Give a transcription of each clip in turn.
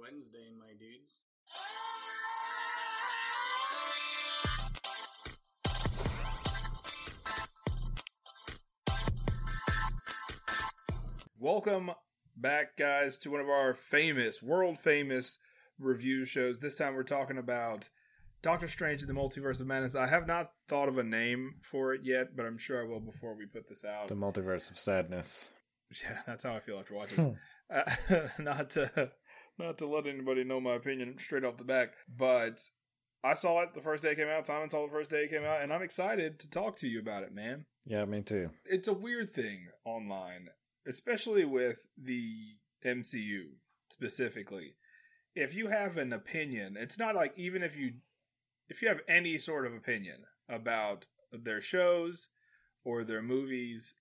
Wednesday, my dudes. Welcome back, guys, to one of our famous, world famous review shows. This time we're talking about Doctor Strange in the Multiverse of Madness. I have not thought of a name for it yet, but I'm sure I will before we put this out. The multiverse of sadness. Yeah, that's how I feel after watching it. Uh, not to not to let anybody know my opinion straight off the back, but I saw it the first day it came out. Simon saw it the first day it came out, and I'm excited to talk to you about it, man. Yeah, me too. It's a weird thing online, especially with the MCU specifically. If you have an opinion, it's not like even if you if you have any sort of opinion about their shows or their movies,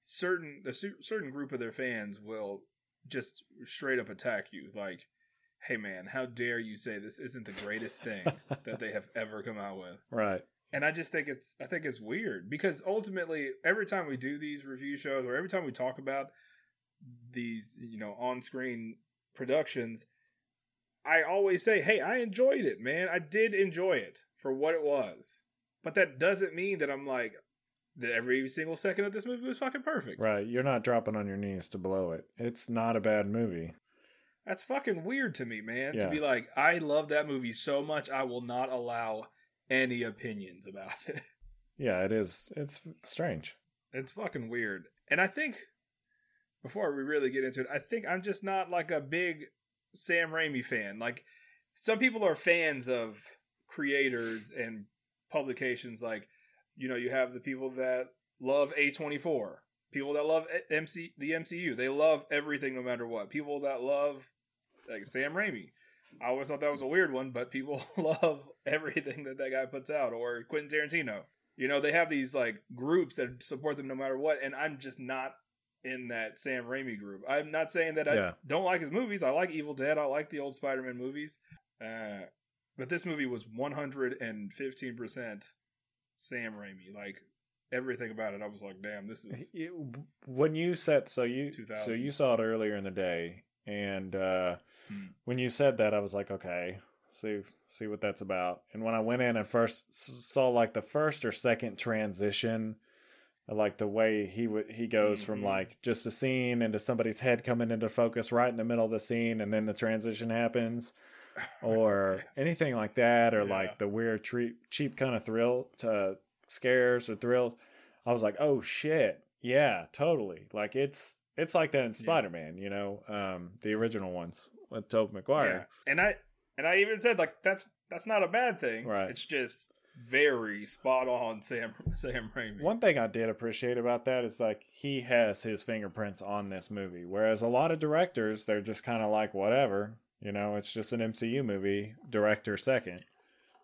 certain a cer- certain group of their fans will just straight up attack you like hey man how dare you say this isn't the greatest thing that they have ever come out with. Right. and i just think it's i think it's weird because ultimately every time we do these review shows or every time we talk about these you know on-screen productions i always say hey i enjoyed it man. I did enjoy it for what it was. But that doesn't mean that i'm like every single second of this movie was fucking perfect Right. You're not dropping on your knees to blow it. It's not a bad movie. That's fucking weird to me, man. To be like, I love that movie so much, I will not allow any opinions about it. Yeah, it is. It's strange. It's fucking weird. And I think, before we really get into it, I think I'm just not like a big Sam Raimi fan. Like, some people are fans of creators and publications. Like, you know, you have the people that love A24, people that love MC, the MCU. They love everything no matter what. People that love, like, Sam Raimi. I always thought that was a weird one, but people love everything that that guy puts out, or Quentin Tarantino. You know, they have these like groups that support them no matter what, and I'm just not in that Sam Raimi group. I'm not saying that I Yeah. don't like his movies. I like Evil Dead. I like the old Spider-Man movies. Uh, but this movie was 115% Sam Raimi. Like everything about it, I was like, damn, this is when you said so you so you saw it earlier in the day and uh Hmm. when you said that I was like okay see see what that's about and when I went in and first saw like the first or second transition like the way he would he goes from Mhm. like just a scene into somebody's head coming into focus right in the middle of the scene and then the transition happens or anything like that or Yeah. like the weird tre- cheap kind of thrill to scares or thrills i was like oh shit yeah totally like it's it's like that in spider-man you know um the original ones with tobey yeah. maguire And I and I even said like that's that's not a bad thing. Right. It's just very spot on Sam Sam Raimi. one thing i did appreciate about that is like he has his fingerprints on this movie whereas a lot of directors they're just kind of like whatever you know it's just an mcu movie director second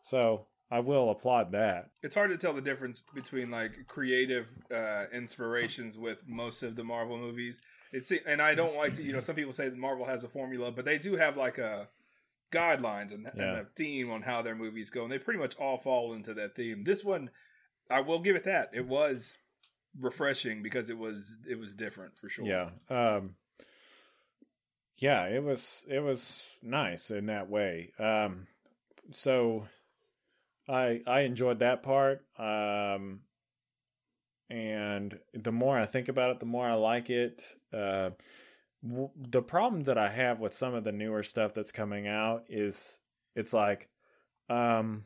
so i will applaud that it's hard to tell the difference between like creative uh, inspirations with most of the Marvel movies. It's and I don't like to you know some people say that Marvel has a formula, but they do have like a guidelines and, and a theme on how their movies go, and they pretty much all fall into that theme. This one, I will give it that it was refreshing because it was it was different for sure. Yeah. Um Yeah, it was it was nice in that way. Um so I I enjoyed that part. Um and the more I think about it, the more I like it. Uh w- the problem that I have with some of the newer stuff that's coming out is it's like um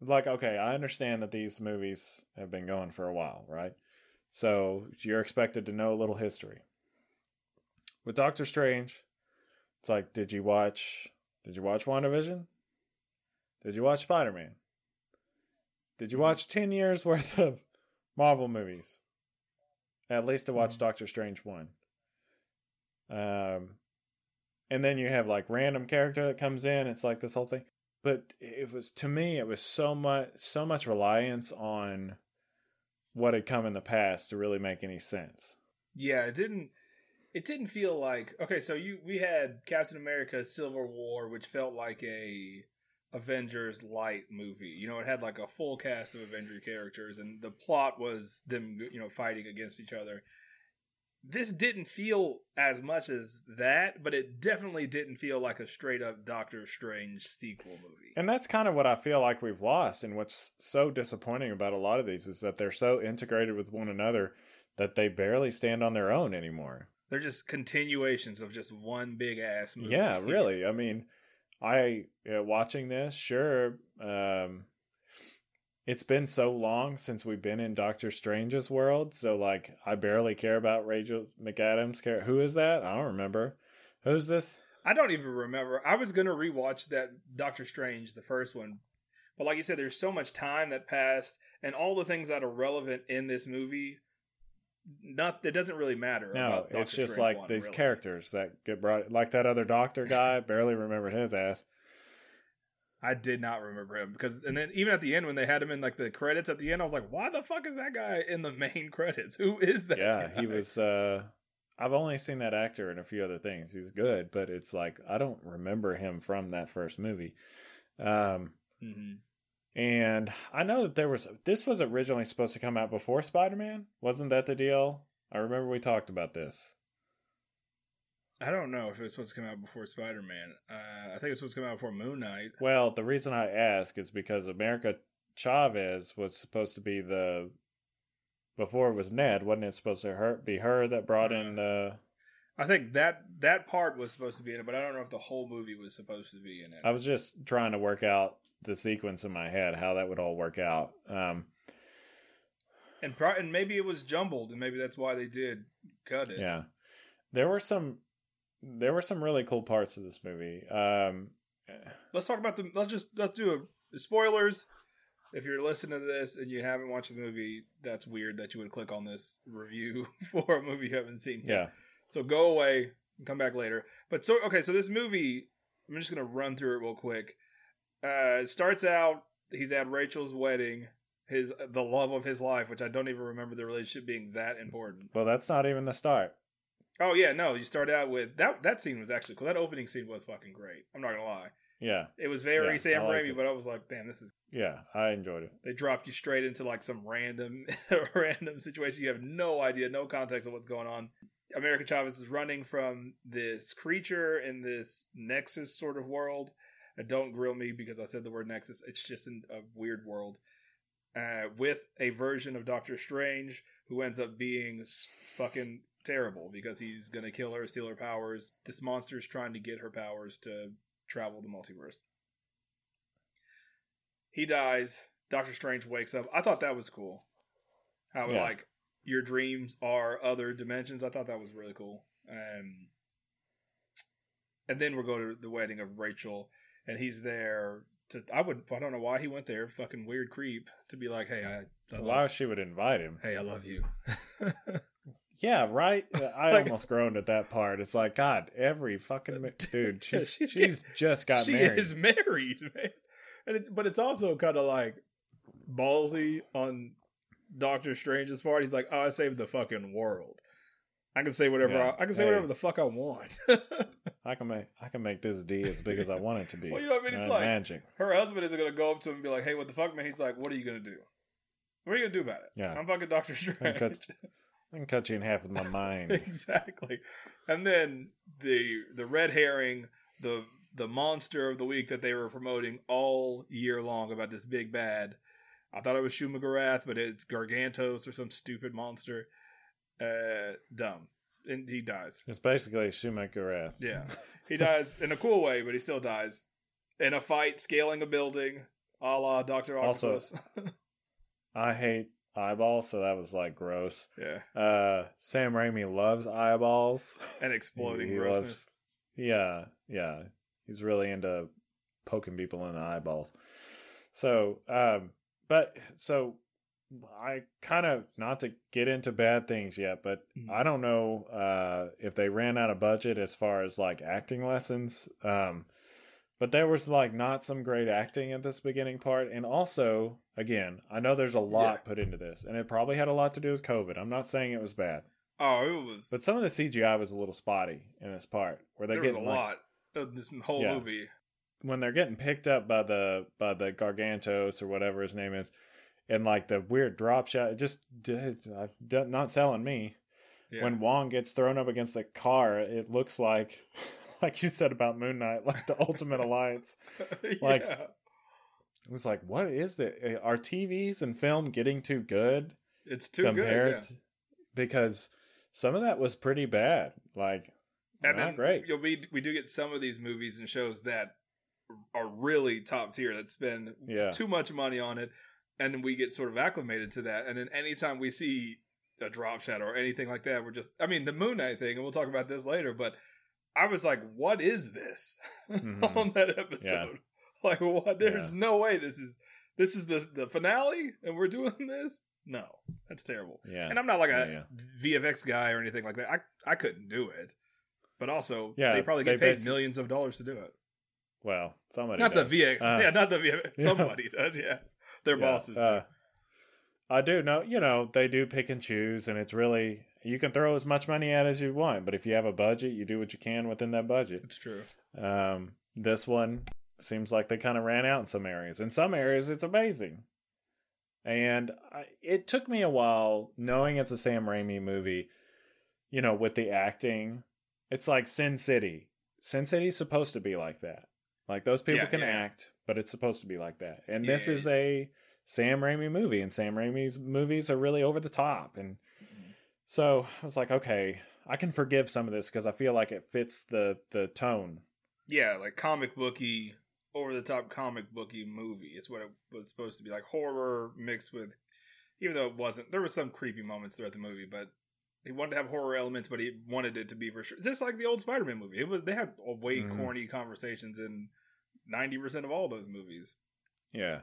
like okay, I understand that these movies have been going for a while, right? So you're expected to know a little history. With Doctor Strange, it's like, did you watch did you watch WandaVision? Did you watch Spider Man? Did you watch ten years worth of Marvel movies? At least to watch Mhm. Doctor Strange one. Um and then you have like random character that comes in, it's like this whole thing. But it was to me it was so much so much reliance on what had come in the past to really make any sense. Yeah, it didn't. It didn't feel like okay. So you we had Captain America: Civil War, which felt like a Avengers light movie. You know, it had like a full cast of Avenger characters, and the plot was them, you know, fighting against each other. this didn't feel as much as that, but it definitely didn't feel like a straight up Doctor Strange sequel movie. And that's kind of what I feel like we've lost. And what's so disappointing about a lot of these is that they're so integrated with one another that they barely stand on their own anymore. They're just continuations of just one big ass movie. Yeah, really. I mean, I uh, watching this, sure. Um, it's been so long since we've been in Doctor Strange's world, so like I barely care about Rachel McAdams. Care who is that? I don't remember. Who's this? I don't even remember. I was gonna rewatch that Doctor Strange, the first one, but like you said, there's so much time that passed, and all the things that are relevant in this movie. Not it doesn't really matter. No, it's just Strange like 1, these really. characters that get brought, like that other doctor guy. barely remembered his ass. I did not remember him because, and then even at the end when they had him in like the credits at the end, I was like, "Why the fuck is that guy in the main credits? Who is that?" Yeah, guy? he was. uh I've only seen that actor in a few other things. He's good, but it's like I don't remember him from that first movie. Um, mm-hmm. And I know that there was this was originally supposed to come out before Spider Man. Wasn't that the deal? I remember we talked about this. I don't know if it was supposed to come out before Spider Man. Uh, I think it was supposed to come out before Moon Knight. Well, the reason I ask is because America Chavez was supposed to be the before it was Ned, wasn't it supposed to her, be her that brought in the? I think that that part was supposed to be in it, but I don't know if the whole movie was supposed to be in it. I was just trying to work out the sequence in my head, how that would all work out. Um, and pro- and maybe it was jumbled, and maybe that's why they did cut it. Yeah, there were some there were some really cool parts of this movie. Um, let's talk about the. Let's just let's do a spoilers. If you're listening to this and you haven't watched the movie, that's weird that you would click on this review for a movie you haven't seen. Yet. Yeah. So go away and come back later. But so okay, so this movie, I'm just gonna run through it real quick. Uh, it starts out. He's at Rachel's wedding. His the love of his life, which I don't even remember the relationship being that important. Well, that's not even the start. Oh yeah, no. You start out with that. That scene was actually cool. That opening scene was fucking great. I'm not gonna lie. Yeah, it was very yeah, Sam Raimi, but I was like, damn, this is. Yeah, I enjoyed it. They dropped you straight into like some random, random situation. You have no idea, no context of what's going on. America Chavez is running from this creature in this Nexus sort of world. Uh, don't grill me because I said the word Nexus. It's just in a weird world. Uh, with a version of Doctor Strange who ends up being fucking terrible because he's going to kill her, steal her powers. This monster is trying to get her powers to travel the multiverse. He dies. Doctor Strange wakes up. I thought that was cool. How yeah. like your dreams are other dimensions. I thought that was really cool. Um, and then we'll go to the wedding of Rachel, and he's there. To, I would. I don't know why he went there. Fucking weird creep to be like, hey, I. I why she would invite him? Hey, I love you. Yeah, right. I like, almost groaned at that part. It's like God, every fucking dude. She's she's, she's just got she married. She is married, man. And it's but it's also kind of like ballsy on Doctor Strange's part. He's like, "Oh, I saved the fucking world. I can say whatever. Yeah. I, I, can say hey. whatever the fuck I want. I can make I can make this D as big as I want it to be. well, you know what I mean? It's like magic. Her husband isn't gonna go up to him and be like, "Hey, what the fuck, man?" He's like, "What are you gonna do? What are you gonna do about it? Yeah, I'm fucking Doctor Strange." I can cut you in half with my mind. exactly. And then the the red herring, the the monster of the week that they were promoting all year long about this big bad. I thought it was Shuma-Gorath, but it's Gargantos or some stupid monster. Uh, dumb. And he dies. It's basically Shuma-Gorath. Yeah. He dies in a cool way, but he still dies in a fight scaling a building, a la Doctor Octopus. Also, I hate eyeballs, so that was like gross. Yeah. Uh, Sam Raimi loves eyeballs and exploding he, he grossness. Loves, yeah, yeah, he's really into poking people in the eyeballs. So, um, but so I kind of not to get into bad things yet, but mm-hmm. I don't know uh, if they ran out of budget as far as like acting lessons. Um, but there was like not some great acting at this beginning part. And also, again, I know there's a lot yeah. put into this, and it probably had a lot to do with COVID. I'm not saying it was bad. Oh, it was. But some of the CGI was a little spotty in this part where they get a like, lot of this whole yeah. movie. When they're getting picked up by the by the Gargantos or whatever his name is, and like the weird drop shot, it just uh, not selling me. Yeah. when Wong gets thrown up against the car, it looks like, like you said about Moon Knight, like the Ultimate Alliance. like- Yeah. It was like, what is it? Eh, are TVs and film getting too good it's too compared? good. to- because some of that was pretty bad. Like, And not then great. You know, we we do get some of these movies and shows that are really top tier that spend Yeah. too much money on it, and then we get sort of acclimated to that. And then anytime we see a drop shadow or anything like that, we're just I mean the Moon Knight thing, and we'll talk about this later, but I was like, what is this Mhm. on that episode? Like what there's no way this is this is the the finale and we're doing this? No. That's terrible. Yeah. And I'm not like Yeah, a yeah. VFX guy or anything like that. I I couldn't do it. But also, Yeah, they probably they get paid basi- millions of dollars to do it. Well, somebody not does. the VX, Uh, yeah, not the yeah. Somebody does, yeah. Their yeah, bosses do. uh, I do know, you know, they do pick and choose, and it's really you can throw as much money at as you want, but if you have a budget, you do what you can within that budget. it's true. Um, this one seems like they kind of ran out in some areas. In some areas, it's amazing. And I, it took me a while knowing it's a Sam Raimi movie, you know, with the acting. It's like Sin City. Sin City's supposed to be like that. Like those people Yeah, can yeah. act, but it's supposed to be like that. And Yeah, this is a Sam Raimi movie, and Sam Raimi's movies are really over the top. And so I was like, okay, I can forgive some of this because I feel like it fits the the tone. Yeah, like comic booky, over the top comic booky movie is what it was supposed to be. Like horror mixed with, even though it wasn't. There were some creepy moments throughout the movie, but he wanted to have horror elements, but he wanted it to be for sure. Just like the old Spider-Man movie, it was. They had way Mhm. corny conversations in ninety percent of all those movies. Yeah.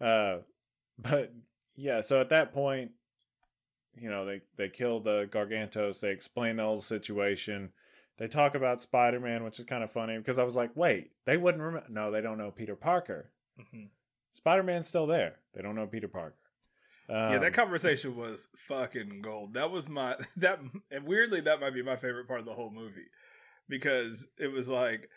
Uh but yeah, so at that point, you know, they they kill the Gargantos, they explain the whole situation. They talk about Spider-Man, which is kind of funny because I was like, "Wait, they wouldn't remember No, they don't know Peter Parker. Spider-Man's still there. They don't know Peter Parker." Um, yeah, that conversation was fucking gold. That was my that, and weirdly, that might be my favorite part of the whole movie because it was like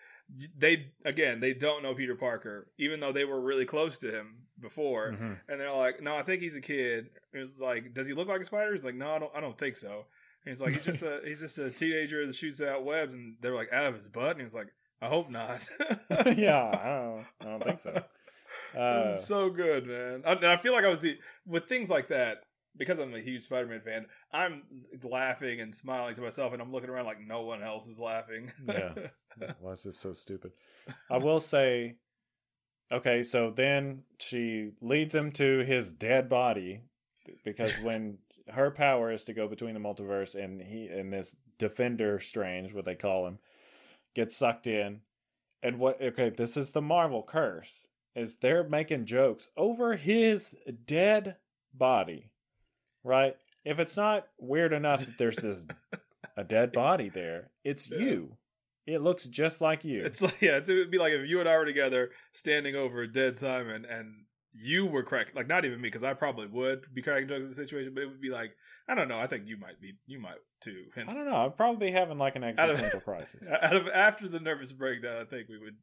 they again they don't know Peter Parker, even though they were really close to him before, mhm. and they're like, "No, I think he's a kid." It was like, "Does he look like a spider?" He's like, "No, I don't. I don't think so." And he's like, "He's just a he's just a teenager that shoots out webs," and they're like, "Out of his butt," and he's like, "I hope not." yeah, I don't, I don't think so. Uh, so good, man. I, and I feel like I was the with things like that because I'm a huge Spider-Man fan. I'm laughing and smiling to myself, and I'm looking around like no one else is laughing. Yeah. Well, it's just so stupid. I will say, okay, so then she leads him to his dead body because when her power is to go between the multiverse and he and this Defender Strange, what they call him, gets sucked in, and what? Okay, this is the Marvel curse. Is they're making jokes over his dead body, right? If it's not weird enough that there's this a dead body there, it's Yeah. you. It looks just like you. It's like yeah, it's, it would be like if you and I were together standing over dead Simon, and you were cracking like not even me because I probably would be cracking jokes in the situation, but it would be like I don't know. I think you might be, you might too. And I don't know. I'd probably be having like an Out of- existential crisis. out of after the nervous breakdown, I think we would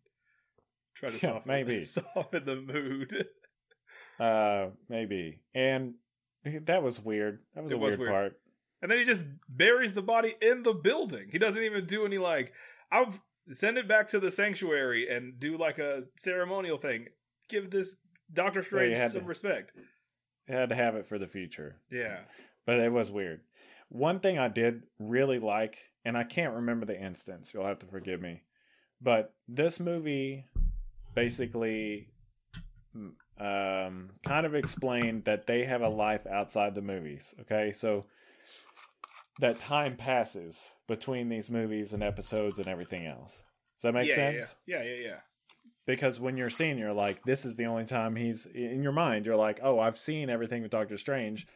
try to Yeah, soften maybe. soften the mood. Uh, maybe. And that was weird. That was It a was weird, weird. part. And then he just buries the body in the building. He doesn't even do any like I'll send it back to the sanctuary and do like a ceremonial thing. Give this Doctor Strange had some to- respect. Had to have it for the future. Yeah. But it was weird. One thing I did really like, and I can't remember the instance, you'll have to forgive me. But this movie basically um, kind of explained that they have a life outside the movies. Okay, so that time passes between these movies and episodes and everything else. Does that make yeah, sense? Yeah, yeah, yeah, yeah. because when you're seeing you're like this is the only time he's in your mind you're like oh i've seen everything with doctor strange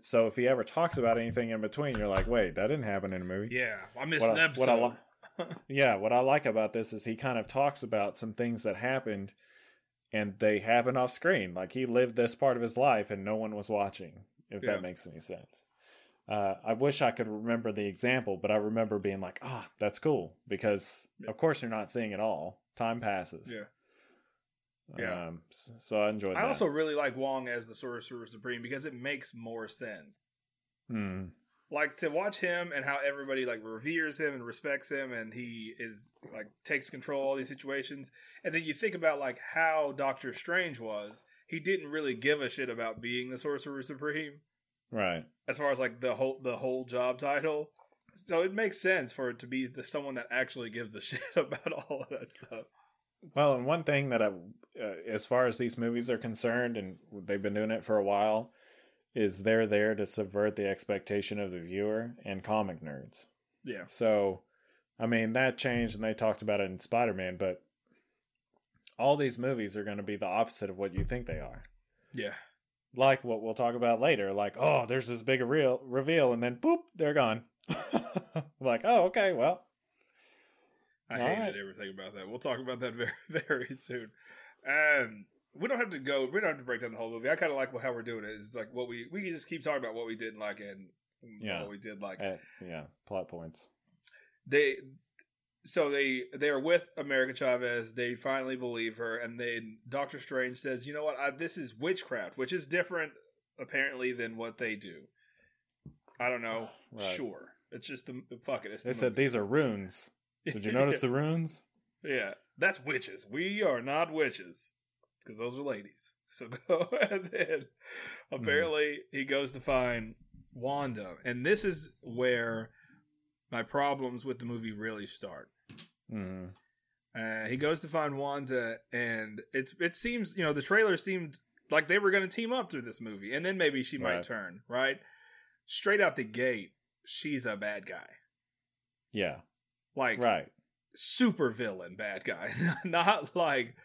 so if he ever talks about anything in between you're like wait that didn't happen in a movie Yeah. I missed what an I, episode. what I yeah what i like about this is he kind of talks about some things that happened and they happened off screen like he lived this part of his life and no one was watching if Yeah. that makes any sense uh, I wish I could remember the example, but I remember being like, "Oh, that's cool," because of course you're not seeing it all. Time passes. Yeah. Yeah. Um, so I enjoyed. That. I that. also really like Wong as the Sorcerer Supreme because it makes more sense. Hmm. Like to watch him and how everybody like reveres him and respects him and he is like takes control of all these situations. And then you think about like how doctor strange was. He didn't really give a shit about being the sorcerer supreme. Right. as far as like the whole the whole job title. So it makes sense for it to be the, someone that actually gives a shit about all of that stuff. Well, and one thing that I, uh, as far as these movies are concerned, and they've been doing it for a while, is they're there to subvert the expectation of the viewer and comic nerds. yeah So, I mean, that changed, and they talked about it in Spider Man, but all these movies are going to be the opposite of what you think they are. yeah Like what we'll talk about later. Like, oh, there's this big reveal, reveal and then boop, they're gone. I'm like, oh, okay, well, I hated right. everything about that. We'll talk about that very, very soon. Um, we don't have to go. We don't have to break down the whole movie. I kind of like how we're doing it. It's like what we we can just keep talking about what we didn't like and Yeah. what we did like. eh, yeah, plot points. They so they they are with America Chavez. They finally believe her, and then Doctor Strange says, "You know what? I, this is witchcraft, which is different apparently than what they do." I don't know. Right. Sure, it's just the fuck it. It's They the said movie. these are runes. Did you notice the runes? Yeah, that's witches. We are not witches because those are ladies. So go and then apparently he goes to find Wanda, and this is where my problems with the movie really start. hmm Uh, he goes to find Wanda, and it's it seems you know the trailer seemed like they were going to team up through this movie, and then maybe she might turn right straight out the gate. She's a bad guy, Yeah, like right. super villain bad guy not like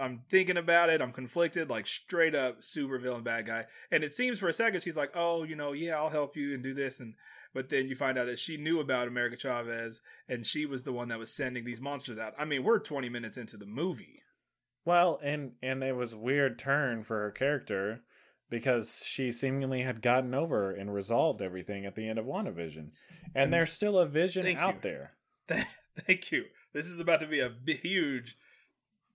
i'm thinking about it i'm conflicted like straight up super villain bad guy and it seems for a second she's like oh you know yeah i'll help you and do this and but then you find out that she knew about america chavez and she was the one that was sending these monsters out i mean we're 20 minutes into the movie Well, and and it was a weird turn for her character because she seemingly had gotten over and resolved everything at the end of WandaVision. And And- there's still a vision out you. there. thank you this is about to be a huge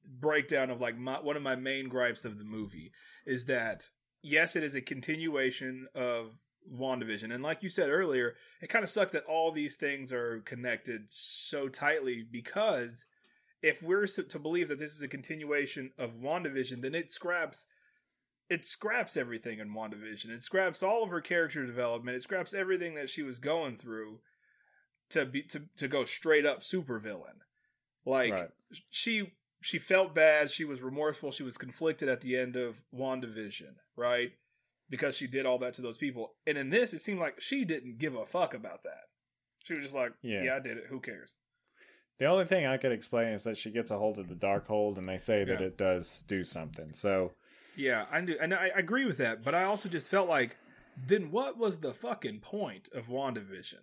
breakdown of like my, one of my main gripes of the movie is that yes it is a continuation of WandaVision and like you said earlier it kind of sucks that all these things are connected so tightly because if we're to believe that this is a continuation of WandaVision then it scraps it scraps everything in WandaVision it scraps all of her character development it scraps everything that she was going through to be to, to go straight up supervillain. Like right. she she felt bad, she was remorseful, she was conflicted at the end of WandaVision, right? Because she did all that to those people. And in this it seemed like she didn't give a fuck about that. She was just like, Yeah. Yeah, I did it. Who cares? The only thing I could explain is that she gets a hold of the dark hold and they say that it does do something. So Yeah, I do and I agree with that, but I also just felt like then what was the fucking point of WandaVision?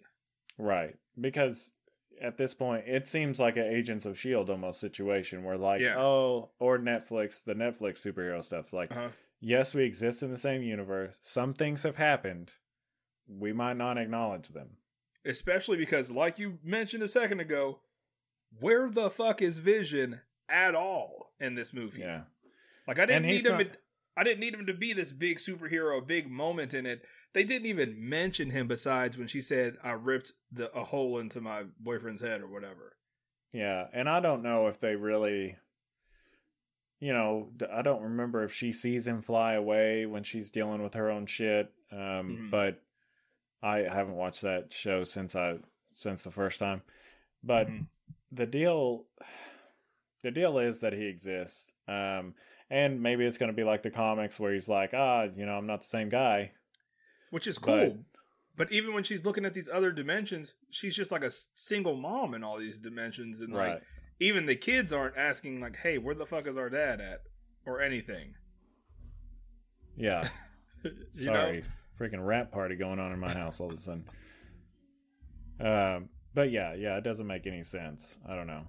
Right. Because at this point, it seems like an Agents of S.H.I.E.L.D. almost situation where, like, Yeah. oh, or Netflix, the Netflix superhero stuff. Like, Uh-huh. yes, we exist in the same universe. Some things have happened. We might not acknowledge them. especially because like you mentioned a second ago where the fuck is vision at all in this movie Yeah. like i didn't need him not- i didn't need him to be this big superhero big moment in it they didn't even mention him besides when she said i ripped the a hole into my boyfriend's head or whatever Yeah. And I don't know if they really. You know, I don't remember if she sees him fly away when she's dealing with her own shit. Um, Mhm. But I haven't watched that show since I since the first time. But Mhm. the deal the deal is that he exists um and maybe it's going to be like the comics where he's like ah you know i'm not the same guy which is cool. But- but, even when she's looking at these other dimensions she's just like a single mom in all these dimensions. And like even the kids aren't asking like hey where the fuck is our dad at? Or anything. Yeah. Sorry. Freaking rap party going on in my house all of a sudden. Um but yeah yeah it doesn't make any sense. I don't know.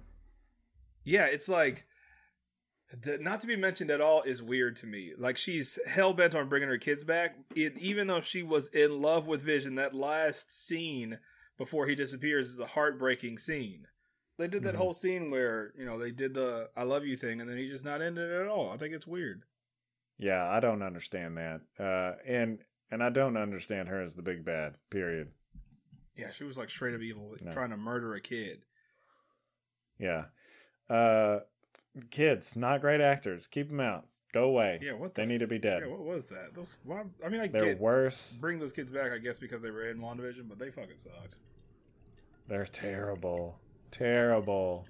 Yeah, it's like not to be mentioned at all is weird to me. Like she's hell bent on bringing her kids back, it, even though she was in love with Vision. That last scene before he disappears is a heartbreaking scene. They did that Mhm. whole scene where you know they did the "I love you" thing, and then he just not into it at all. I think it's weird. yeah i don't understand that uh and and i don't understand her as the big bad period Yeah, she was like straight up evil, No. trying to murder a kid. Yeah. Uh, kids, not great actors. Keep them out. Go away. Yeah, what the They need to be dead. Yeah, what was that? Those, why, I mean, I They're get worse. bring those kids back, I guess, because they were in WandaVision, but they fucking sucked. They're terrible. Terrible.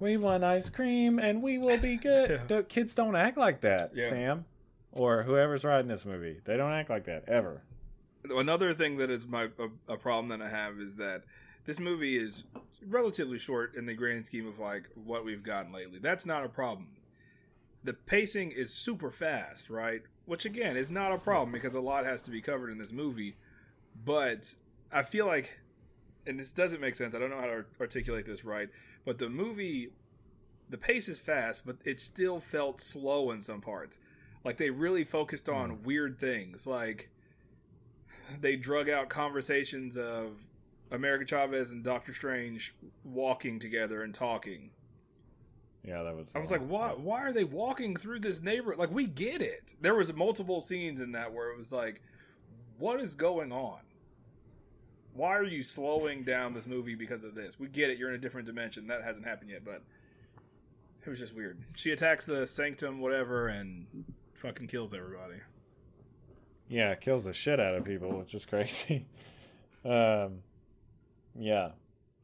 We want ice cream and we will be good. Yeah. The kids don't act like that, Yeah. Sam. Or whoever's writing this movie. They don't act like that ever. Another thing that is my a, a problem that I have is that this movie is relatively short in the grand scheme of like what we've gotten lately. That's not a problem. The pacing is super fast, right? Which again is not a problem because a lot has to be covered in this movie. But I feel like, and this doesn't make sense. I don't know how to articulate this right. But the movie, the pace is fast, but it still felt slow in some parts. Like they really focused on hmm. weird things, like they drug out conversations of America Chavez and Doctor Strange walking together and talking. Yeah, that was. I was like, why? Why are they walking through this neighborhood? Like, we get it. There was multiple scenes in that where it was like, what is going on? Why are you slowing down this movie because of this? We get it. You're in a different dimension. That hasn't happened yet, but it was just weird. She attacks the sanctum, whatever, and fucking kills everybody. Yeah, it kills the shit out of people, which is crazy. um, yeah.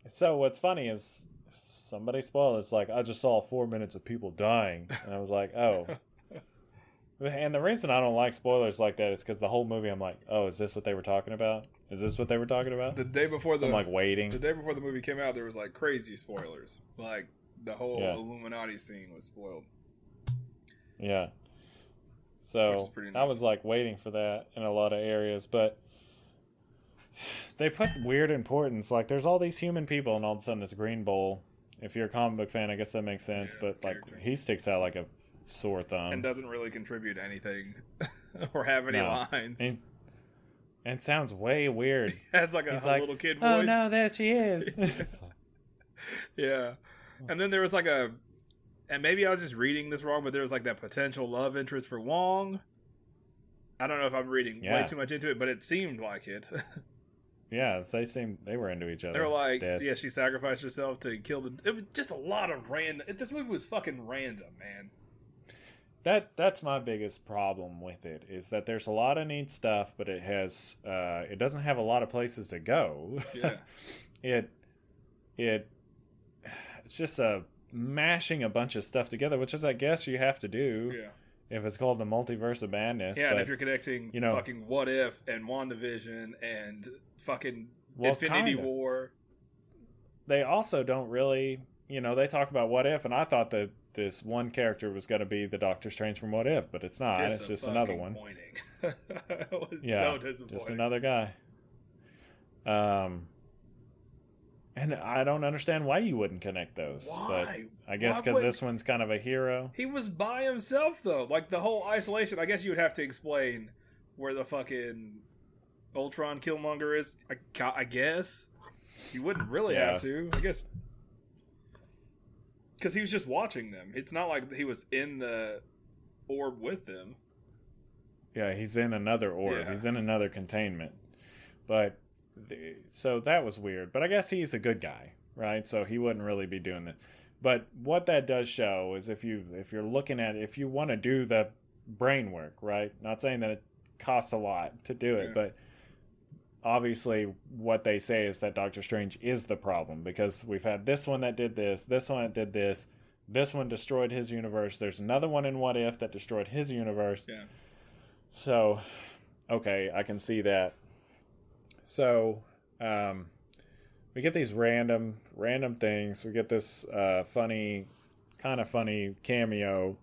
So what's funny is somebody spoiled. It's like I just saw four minutes of people dying, and I was like, oh. And the reason I don't like spoilers like that is because the whole movie I'm like, oh, is this what they were talking about? Is this what they were talking about? The day before the I'm like waiting. the day before the movie came out, there was like crazy spoilers. Like the whole Yeah. Illuminati scene was spoiled. Yeah. So I was like waiting for that in a lot of areas, but they put weird importance. Like there's all these human people, and all of a sudden this green bowl. If you're a comic book fan, I guess that makes sense. Yeah, but like character. he sticks out like a sore thumb, and doesn't really contribute anything or have any No. lines. and, and sounds way weird. has like a, a like, little kid oh, voice. oh no, there she is. Yeah. And then there was like a and maybe I was just reading this wrong, but there was like that potential love interest for Wong. I don't know if I'm reading way too much into it, but it seemed like it. Yeah, they seemed they were into each other. they were like, Dead. yeah, she sacrificed herself to kill the. It was just a lot of random. This movie was fucking random, man. that that's my biggest problem with it is that there's a lot of neat stuff, but it has uh, it doesn't have a lot of places to go. Yeah. it it it's just a mashing a bunch of stuff together, which is I guess you have to do Yeah. if it's called the multiverse of madness. Yeah, and if you're connecting, you know- fucking What If and WandaVision and fucking Well, Infinity kinda. War. they also don't really, you know, they talk about what if, and I thought that this one character was going to be the Doctor Strange from What If, but it's not. it's just another one. It was Yeah, so disappointing. just another guy. Um, and I don't understand why you wouldn't connect those. Why? But I guess because this one's kind of a hero. He was by himself though. Like the whole isolation. I guess you would have to explain where the fucking Ultron Killmonger is. I, I guess you wouldn't really Yeah. have to. I guess because he was just watching them. It's not like he was in the orb with them. Yeah, he's in another orb. Yeah. He's in another containment. But the, so that was weird. But I guess he's a good guy, right? So he wouldn't really be doing that. But what that does show is if you if you're looking at if you want to do the brain work, right? Not saying that it costs a lot to do it, Yeah. but obviously what they say is that Doctor Strange is the problem because we've had this one that did this, this one that did this, this one destroyed his universe. There's another one in What If that destroyed his universe. Yeah. So, okay, I can see that. So, um, we get these random, random things. We get this uh, funny, kind of funny cameo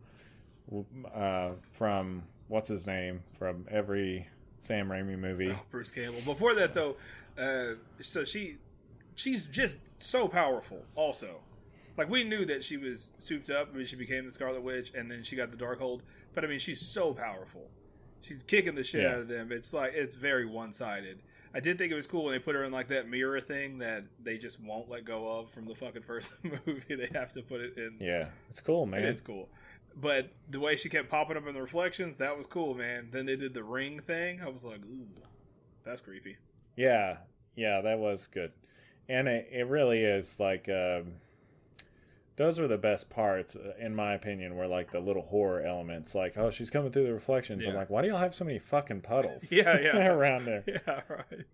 uh, from what's his name from every Sam Raimi movie. Oh, Bruce Campbell. Before that though, uh, so she she's just so powerful. Also, like we knew that she was souped up when she became the Scarlet Witch, and then she got the Darkhold. But I mean, she's so powerful. She's kicking the shit Yeah. out of them. It's like it's very one sided. I did think it was cool when they put her in like that mirror thing that they just won't let go of from the fucking first movie. They have to put it in. Yeah, it's cool, man. It is cool. But the way she kept popping up in the reflections, that was cool, man. Then they did the ring thing. I was like, ooh, that's creepy. Yeah, yeah, that was good, and it it really is like. Um, those were the best parts, uh, in my opinion, were like the little horror elements. Like, oh, she's coming through the reflections. I'm like, why do y'all have so many fucking puddles? Yeah, yeah. around there. Yeah, right.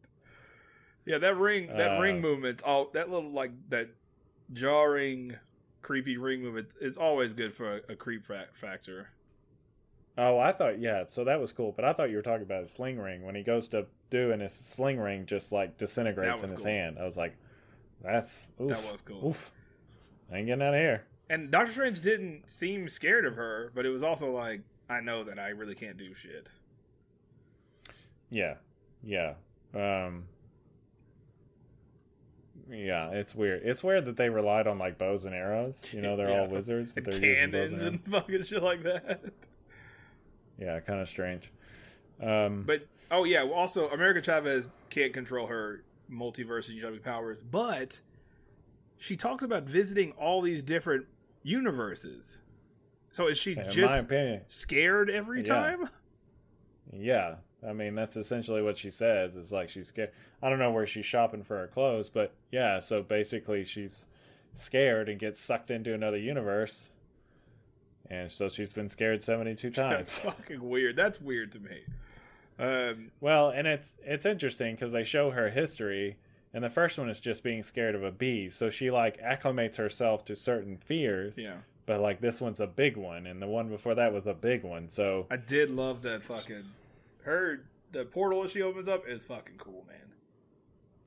Yeah, that ring, that Uh, ring movement, all that little like that jarring, creepy ring movement is always good for a, a creep fa- factor. Oh, I thought yeah, so that was cool. But I thought you were talking about a sling ring when he goes to do and his sling ring just like disintegrates in his cool. hand. I was like, that's oof, That was cool. Oof, I ain't getting out of here. And Doctor Strange didn't seem scared of her, but it was also like, I know that I really can't do shit. Yeah, yeah, um, yeah. It's weird. It's weird that they relied on like bows and arrows. You know, they're Yeah. all wizards, but And they're cannons and and fucking shit like that. Yeah, kind of strange. Um, But oh yeah, well, also America Chavez can't control her multiverse and jumping powers, but she talks about visiting all these different universes. So is she in just scared every Yeah. time? Yeah, I mean that's essentially what she says. Is like she's scared. I don't know where she's shopping for her clothes, but yeah. So basically, she's scared and gets sucked into another universe, and so she's been scared seventy-two times. That's fucking weird. That's weird to me. Um, well, and it's it's interesting because they show her history, and the first one is just being scared of a bee. So she like acclimates herself to certain fears, yeah, but like this one's a big one, and the one before that was a big one. So I did love that fucking her. The portal she opens up is fucking cool, man.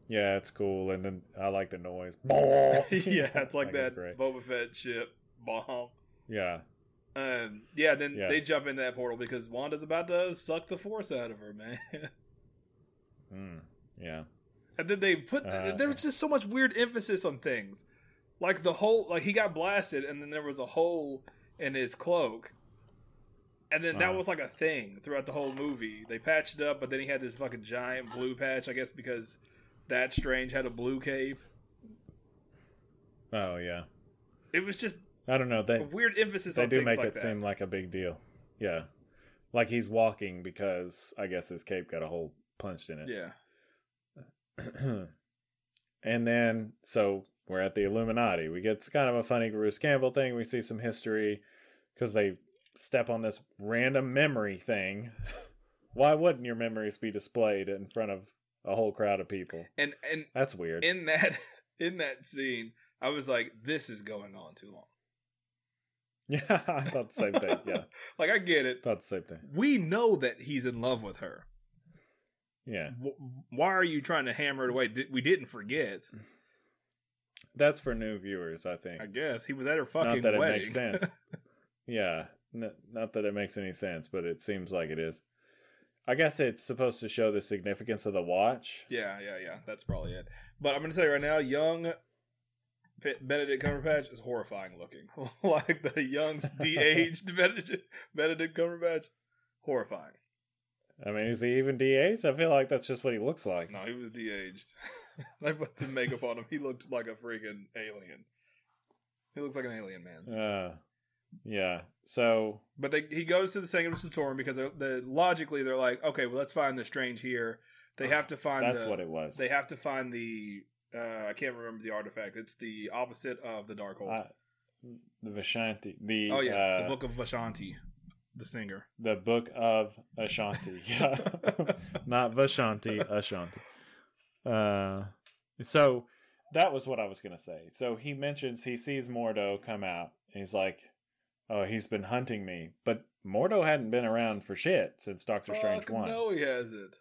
Yeah, it's cool, and then I like the noise. yeah, it's like that great. Boba Fett ship bomb. Yeah. Um, yeah, then Yeah. they jump into that portal because Wanda's about to suck the force out of her, man. Mm, yeah. and then they put Uh, there was just so much weird emphasis on things, like the whole like he got blasted, and then there was a hole in his cloak, and then that Uh-huh. was like a thing throughout the whole movie. They patched it up, but then he had this fucking giant blue patch, I guess because that Strange had a blue cape. Oh yeah. It was just I don't know. They weird emphasis they do make like it that. seem like a big deal. Yeah. Like he's walking because I guess his cape got a hole punched in it. yeah, and then so we're at the Illuminati. We get kind of a funny Bruce Campbell thing. We see some history because they step on this random memory thing. Why wouldn't your memories be displayed in front of a whole crowd of people? and and That's weird. in that in that scene, I was like, "This is going on too long." yeah, I thought the same thing. Yeah, like I get it. thought the same thing. We know that he's in love with her. Yeah, Why are you trying to hammer it away? We didn't forget. that's for new viewers, I think. I guess he was at her fucking not that wedding. it makes sense. yeah, n- not that it makes any sense, but it seems like it is. I guess it's supposed to show the significance of the watch. yeah, yeah, yeah. That's probably it. But I'm gonna tell you right now, young Benedict Cumberbatch is horrifying looking. like the young, de-aged Benedict, Benedict Cumberbatch, horrifying. I mean, is he even de-aged? I feel like that's just what he looks like. No, he was de-aged. they put some makeup on him. He looked like a freaking alien. He looks like an alien man. Uh, yeah. So But they, he goes to the Sanctum Sanctorum because they're, the logically they're like, okay, well let's find the strange here. They have to find that's the, what it was. They have to find the uh, I can't remember the artifact. It's the opposite of the Darkhold. I- the Vishanti. The oh yeah, uh, the Book of Vashanti, the singer. the book of Ashanti. Yeah. Not Vashanti, Ashanti. Uh, so that was what I was gonna say. So he mentions he sees Mordo come out. And he's like, "Oh, he's been hunting me," but Mordo hadn't been around for shit since Doctor Strange Fuck one. No, he hasn't.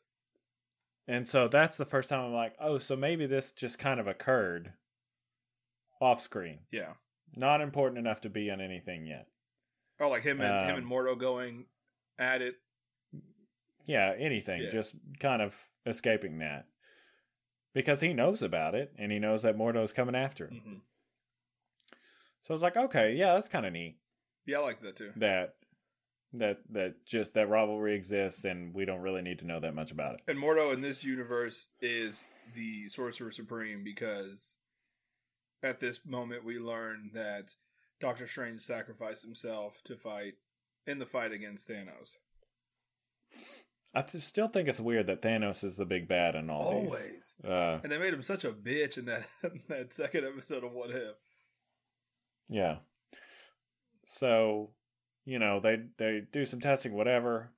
And so that's the first time I'm like, "Oh, so maybe this just kind of occurred off screen, Yeah. not important enough to be on anything yet." Oh, like him and him Um, and Mordo going at it. yeah, anything, Yeah. just kind of escaping that. Because he knows about it, and he knows that Mordo's coming after him. hmm So I was like, okay, yeah, that's kind of neat Yeah, I like that too. that that that just that rivalry exists, and we don't really need to know that much about it. And Mordo in this universe is the Sorcerer Supreme because at this moment we learn that Doctor Strange sacrificed himself to fight in the fight against Thanos. I still think it's weird that Thanos is the big bad in all these. Always. Uh, And they made him such a bitch in that in that second episode of What If. yeah. So, you know, they they do some testing, whatever.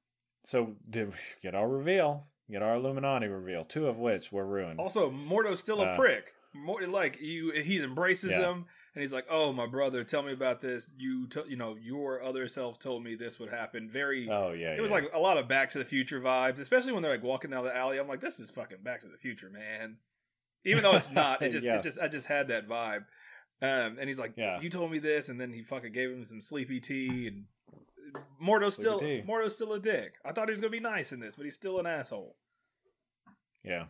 So did get our reveal? Get our Illuminati reveal, two of which were ruined. Also, Mordo's still a Uh, prick. Mor- like you, he embraces Yeah. him, and he's like, "Oh, my brother, tell me about this. You, t- you know, your other self told me this would happen." Very. oh yeah, it was yeah. like a lot of Back to the Future vibes, especially when they're like walking down the alley. I'm like, "This is fucking Back to the Future, man." Even though it's not, it just, Yeah. it just, I just had that vibe. Um, and he's like, Yeah. "You told me this," and then he fucking gave him some sleepy tea, and Mordo's still, tea. Mordo's still a dick. I thought he was gonna be nice in this, but he's still an asshole. Yeah.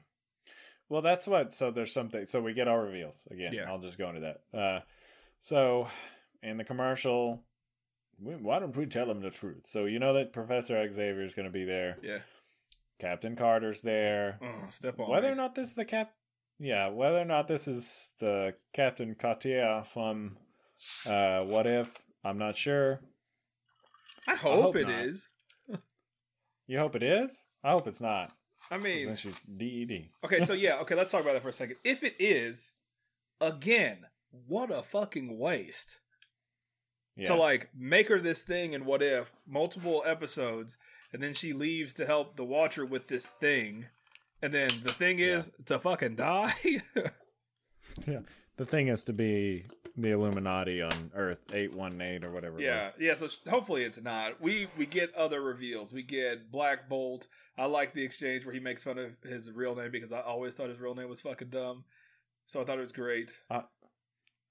Well, that's what. So there's something. So we get our reveals again. Yeah. I'll just go into that. Uh, so in the commercial, we, why don't we tell him the truth? So you know that Professor Xavier is going to be there. Yeah. Captain Carter's there. Oh, step on. Whether me. or not this is the cap, yeah, whether or not this is the Captain Carter from uh, What If, I'm not sure. I hope, hope it not. is. You hope it is. I hope it's not. I mean, she's DED. okay, so yeah, okay, let's talk about that for a second. If it is, again, what a fucking waste Yeah. to like make her this thing and what if multiple episodes, and then she leaves to help the Watcher with this thing, and then the thing is to fucking die. Yeah. The thing is to be the Illuminati on Earth 818 or whatever. yeah, yeah. So sh- hopefully it's not. We we get other reveals. We get Black Bolt. I like the exchange where he makes fun of his real name because I always thought his real name was fucking dumb. So I thought it was great. was.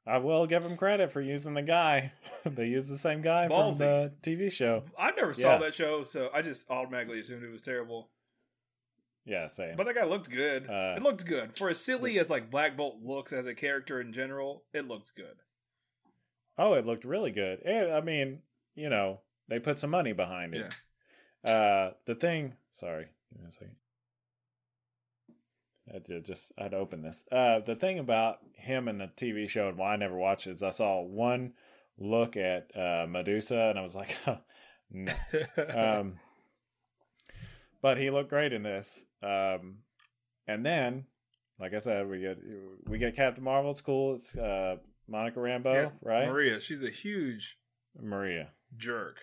I will give him credit for using the guy. they used the same guy Ballsy. from the TV show. I never saw Yeah. that show, so I just automatically assumed it was terrible. Yeah, same. But that guy looked good. Uh, it looked good for as silly as like Black Bolt looks as a character in general. It looks good. oh, it looked really good. It, I mean, you know, they put some money behind it. Uh, the thing. Sorry, give me a second. I did just I'd open this. Uh, the thing about him and the TV show and why I never watched it is I saw one look at uh, Medusa and I was like, no. um, but he looked great in this. Um, and then, like I said, we get we get Captain Marvel. It's cool. It's uh, Monica Rambeau, Yeah, right? Maria, she's a huge Maria. jerk.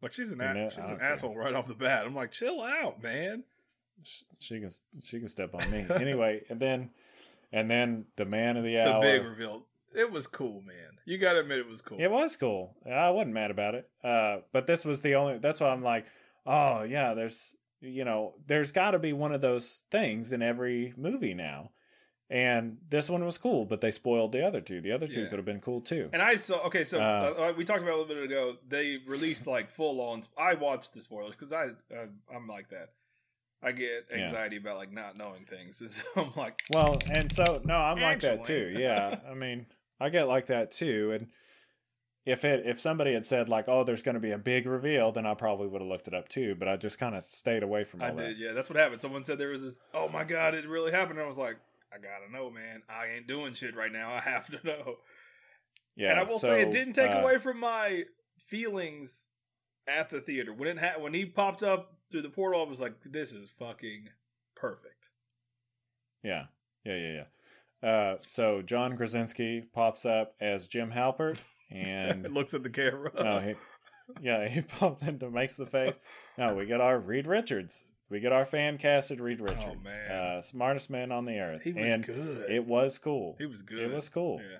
Like she's an know, she's an care. asshole right off the bat. I'm like, chill out, man. Sh- She can she can step on me anyway. And then and then the man of the The hour. big reveal. It was cool, man. You gotta admit it was cool. It was cool. I wasn't mad about it. Uh, but this was the only. That's why I'm like, oh yeah. There's you know, there's got to be one of those things in every movie now. And this one was cool, but they spoiled the other two. The other two Yeah. could have been cool too. And I saw okay, so Uh, uh, we talked about a little bit ago. They released like full on. I watched the spoilers because I uh, I'm like that. I get Yeah. anxiety about like not knowing things, and so I'm like, Well, and so no, I'm like that too. Yeah, I mean, I get like that too. And if it if somebody had said like, "Oh, there's going to be a big reveal," then I probably would have looked it up too. But I just kind of stayed away from all I that. did, yeah. That's what happened. Someone said there was this. Oh my god, it really happened. And I was like, I gotta know, man. I ain't doing shit right now. I have to know. Yeah, and I will so, say, it didn't take uh, away from my feelings at the theater when it ha- when he popped up through the portal. I was like, this is fucking perfect. Yeah, yeah, yeah, yeah. Uh, so John Krasinski pops up as Jim Halpert, and looks at the camera. no, he, yeah, he pops into makes the face. No, we get our Reed Richards. We get our fan casted Reed Richards, Oh, man. uh, smartest man on the earth, he was and good. it was cool. he was good. It was cool. Yeah.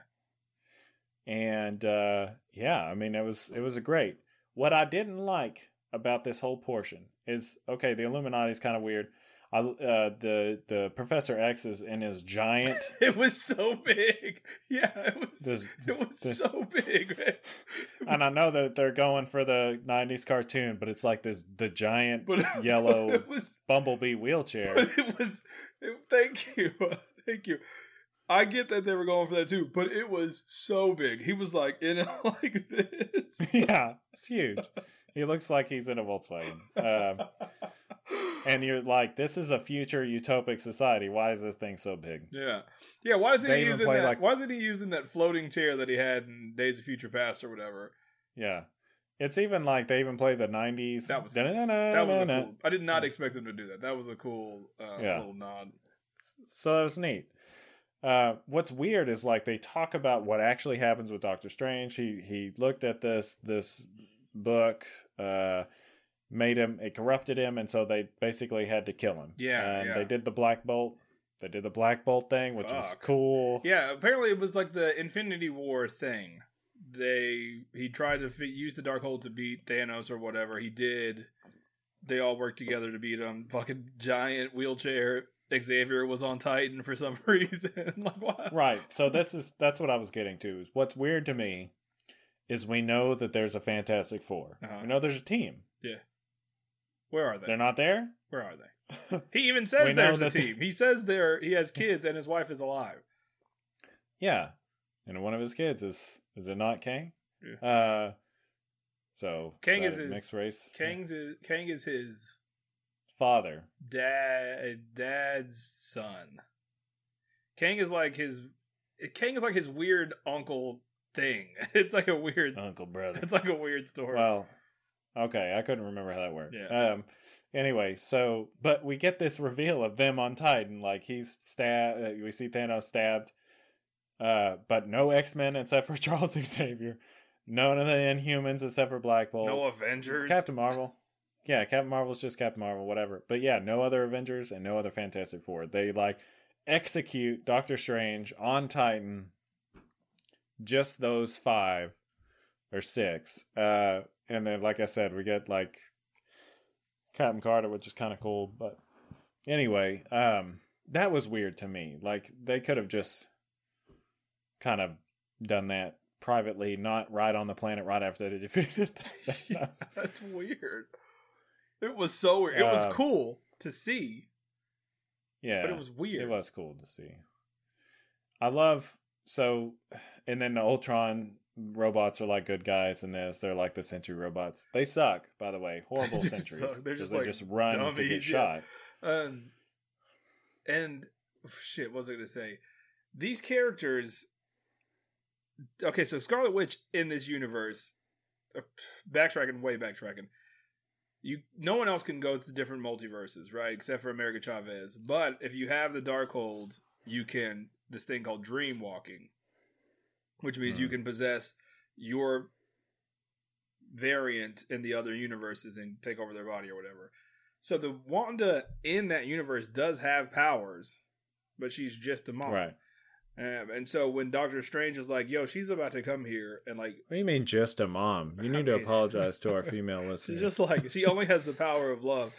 and uh, yeah, I mean it was it was a great. What I didn't like about this whole portion is okay, the Illuminati is kind of weird. I uh, the the Professor X is in his giant. It was so big. Yeah, it was. This- it was this- so big. It and I know that they're going for the '90s cartoon, but it's like this the giant but yellow It was. bumblebee wheelchair. But it was. It, thank you, thank you. I get that they were going for that too, but it was so big. He was like in it like this. yeah, it's huge. He looks like he's in a Volkswagen. Um, and you're like, this is a future utopic society. Why is this thing so big? Yeah, yeah. Why isn't They he using that? like- why isn't he using that floating chair that he had in Days of Future Past or whatever? Yeah. It's even like they even play the '90s. That was that was a cool. I did not expect them to do that. That was a cool uh, yeah. little nod. So that was neat. Uh, what's weird is like they talk about what actually happens with Doctor Strange. He he looked at this this book, uh, made him it corrupted him, and so they basically had to kill him. Yeah, and yeah. they did the Black Bolt. They did the Black Bolt thing, which Fuck. was cool. Yeah, apparently it was like the Infinity War thing. They he tried to f- use the Darkhold to beat Thanos or whatever. He did. They all worked together to beat him. Fucking giant wheelchair Xavier was on Titan for some reason. like what? Right. So this is that's what I was getting to. Is what's weird to me is we know that there's a Fantastic 4 uh-huh. We know there's a team. Yeah. Where are they? They're not there. Where are they? he even says there's a team. He says there he has kids and his wife is alive. Yeah, and one of his kids is is it not Kang? Yeah. Uh, so Kang is his mixed race. Kang's is, Kang is his father. Dad, dad's son. Kang is like his. Kang is like his weird uncle thing. It's like a weird uncle brother. It's like a weird story. Well, okay, I couldn't remember how that worked. Yeah. Um. Anyway, so but we get this reveal of them on Titan. Like he's stabbed. Uh, we see Thanos stabbed. Uh, but no X Men except for Charles Xavier. None of the Inhumans except for Black Bolt. No Avengers. Captain Marvel. Yeah, Captain Marvel's just Captain Marvel, whatever. But yeah, no other Avengers and no other Fantastic Four. They like execute Doctor Strange on Titan. Just those five or six. Uh, and then, like I said, we get like Captain Carter, which is kind of cool. But anyway, um, that was weird to me. Like they could have just kind of done that privately, not right on the planet right after they defeated. yeah, that's weird. It was so weird. It was uh, cool to see. Yeah. But it was weird. It was cool to see. I love so and then the Ultron robots are like good guys in this. They're like the Sentry robots. They suck, by the way. Horrible sentries. They're just they like just run dummies, to get yeah. shot. Um, and shit, what was I going to say? These characters. Okay, so Scarlet Witch in this universe, uh, backtracking, way backtracking you no one else can go to different multiverses, right? Except for America Chavez. But if you have the Darkhold, you can this thing called dream walking, which means mm. you can possess your variant in the other universes and take over their body or whatever. So the Wanda in that universe does have powers, but she's just a mom. Right. Um, and so when Doctor Strange is like, "Yo, she's about to come here," and like, what do you mean just a mom? You need I mean, to apologize to our female listeners. She's just like she only has the power of love,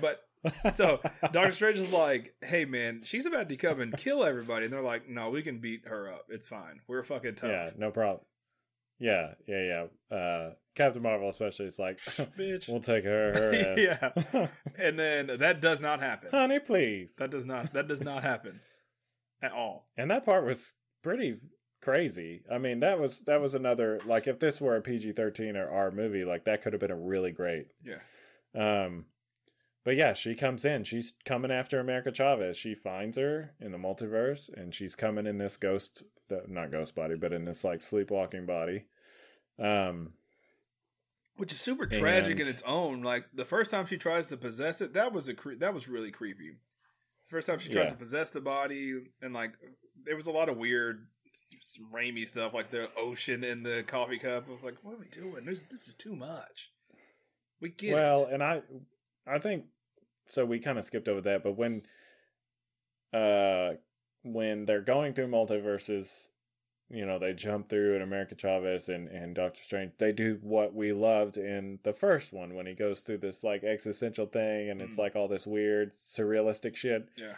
but so Doctor Strange is like, "Hey man, she's about to come and kill everybody," and they're like, "No, we can beat her up. It's fine. We're fucking tough." Yeah, no problem. Yeah, yeah, yeah. Uh, Captain Marvel, especially, is like, "Bitch, we'll take her." her yeah, and then that does not happen. Honey, please. That does not. That does not happen at all. And that part was pretty crazy. I mean, that was that was another like if this were a PG thirteen or R movie, like that could have been a really great. Yeah. Um, but yeah, she comes in. She's coming after America Chavez. She finds her in the multiverse, and she's coming in this ghost, not ghost body, but in this like sleepwalking body. Um, which is super tragic and, in its own. Like the first time she tries to possess it, that was a cre- that was really creepy. First time she tries yeah. to possess the body, and like there was a lot of weird, some Raimi stuff, like the ocean in the coffee cup. I was like, "What are we doing? This, this is too much." We get well, it. and I, I think so. We kind of skipped over that, but when, uh, when they're going through multiverses, you know, they jump through in America Chavez and, and Doctor Strange. They do what we loved in the first one when he goes through this like existential thing and it's mm. like all this weird surrealistic shit. Yeah.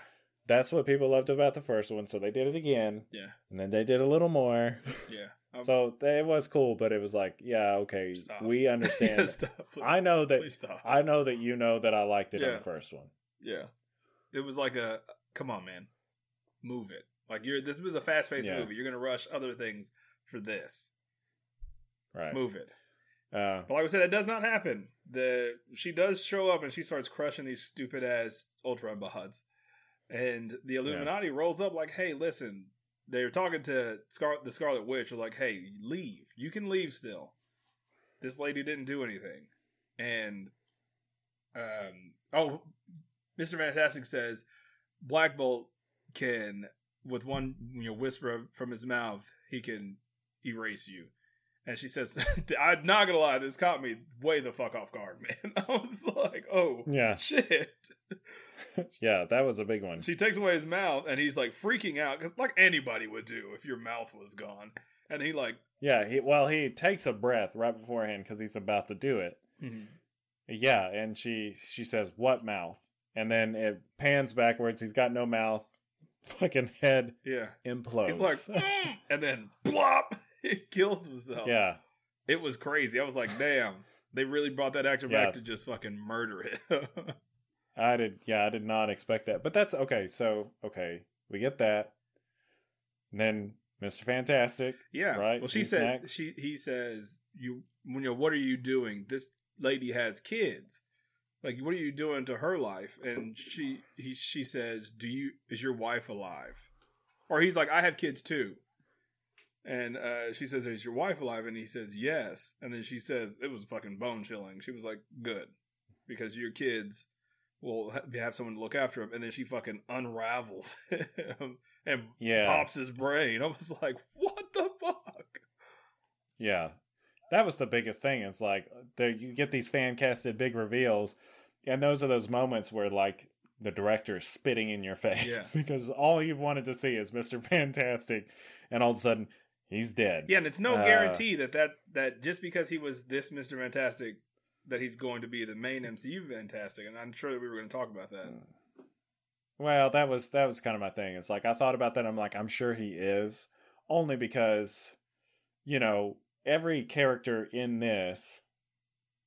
That's what people loved about the first one, so they did it again. Yeah. And then they did a little more. Yeah. So it was cool, but it was like, yeah, okay, stop. we understand. stop, I know that I know that you know that I liked it yeah. in the first one. Yeah. It was like a come on, man. Move it. Like you're this was a fast paced yeah. movie. You're gonna rush other things for this. Right. Move it. Uh, but like I said, that does not happen. The she does show up and she starts crushing these stupid ass Ultron buds. And the Illuminati yeah. rolls up like, "Hey, listen." They're talking to Scar- the Scarlet Witch. They're like, "Hey, leave. You can leave still." this lady didn't do anything, and um, oh, Mister Fantastic says Black Bolt can, with one you know whisper from his mouth, he can erase you. And she says, "I'm not gonna lie, this caught me way the fuck off guard, man. I was like, oh Yeah, shit." yeah, that was a big one. She takes away his mouth, and he's like freaking out, 'cause like anybody would do if your mouth was gone. And he like, Yeah, he well he takes a breath right beforehand because he's about to do it. Yeah, and she she says, "What mouth?" And then it pans backwards. He's got no mouth. Fucking head yeah, implodes. he's like, "Mm," and then plop, he kills himself. yeah, it was crazy. I was like, damn, they really brought that actor Yeah. back to just fucking murder it. I did. Yeah, I did not expect that. But that's okay. So okay, we get that. And then Mister Fantastic. yeah, Right, Well, she he's says next. she he says you you know what are you doing? This lady has kids. Like, what are you doing to her life? And she he she says, "Do you is your wife alive?" Or he's like, "I have kids too." And uh, she says, "Is your wife alive?" And he says, "Yes." And then she says, "It was fucking bone chilling." She was like, "Good, because your kids will have someone to look after him, And then she fucking unravels him and Yeah, pops his brain. I was like, "What the fuck?" yeah. That was the biggest thing. It's like there you get these fan casted big reveals, and those are those moments where like the director is spitting in your face Yeah. because all you've wanted to see is Mister Fantastic, and all of a sudden he's dead. Yeah, and it's no Uh, guarantee that, that that just because he was this Mister Fantastic, that he's going to be the main MCU Fantastic. And I'm sure that we were going to talk about that. Well, that was that was kind of my thing. It's like I thought about that. I'm like, I'm sure he is, only because, you know, every character in this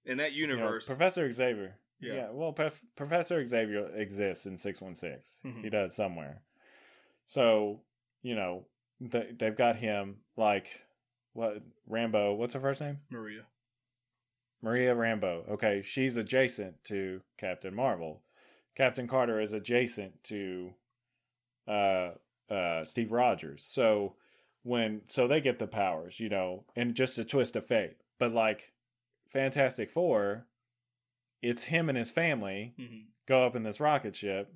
In that you know, universe, Professor Xavier. Yeah. Yeah. well, Prof- Professor Xavier exists in six one six. Mhm. He does somewhere. So you know, they they've got him like what Rambeau. What's her first name? Maria. Maria Rambeau. Okay, she's adjacent to Captain Marvel. Captain Carter is adjacent to uh uh Steve Rogers. So when so they get the powers, you know, and just a twist of fate. But like Fantastic Four, it's him and his family Mm-hmm. go up in this rocket ship.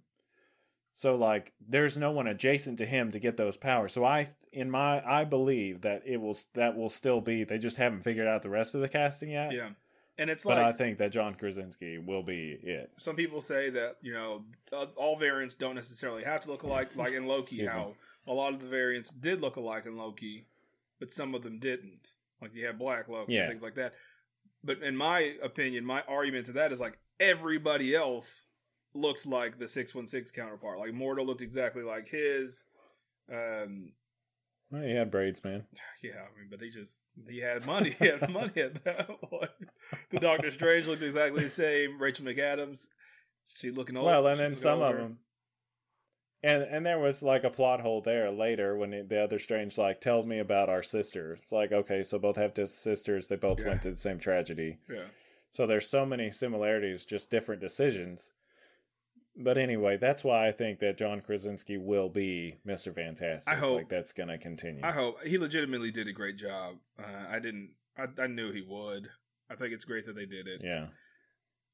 So like there's no one adjacent to him to get those powers. So I in my I believe that it will that will still be they just haven't figured out the rest of the casting yet. Yeah, and it's But like I think that John Krasinski will be it. some people say that you know uh, all variants don't necessarily have to look alike. Like in Loki, Excuse how a lot of the variants did look alike in Loki, but some of them didn't. Like you had Black Loki Yeah. and things like that. But in my opinion, my argument to that is like everybody else looked like the six one six counterpart. Like Mordo looked exactly like his. Um, Well, he had braids, man. yeah, I mean, but he just he had money. He had money at that point. The Doctor Strange looked exactly the same. Rachel McAdams, she looking old. well, and then some of them. And and there was like a plot hole there later when it, the other strange like tell me about our sister. It's like okay, so both have sisters. They both Yeah. went to the same tragedy. Yeah, So there's so many similarities, just different decisions. But anyway, that's why I think that John Krasinski will be Mr. Fantastic. I hope- like that's going to continue. I hope he legitimately did a great job. Uh, I didn't. I, I knew he would. I think it's great that they did it. yeah.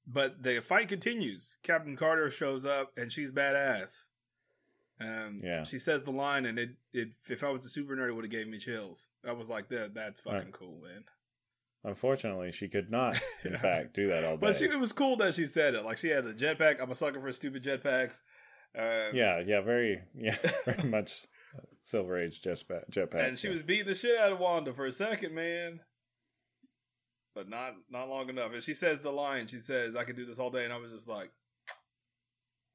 But the fight continues. Captain Carter shows up, and she's badass. Um, Yeah. She says the line, and it, it if I was a super nerd, it would have gave me chills. I was like, that that's fucking Right. cool, man. Unfortunately, she could not, in fact, do that all day. But she, it was cool that she said it. Like she had a jetpack. I'm a sucker for stupid jetpacks. Um, yeah, yeah, very, yeah, very much Silver Age jetpack. jetpack and she yeah. was beating the shit out of Wanda for a second, man. But not not long enough. And she says the line. She says, "I could do this all day," and I was just like,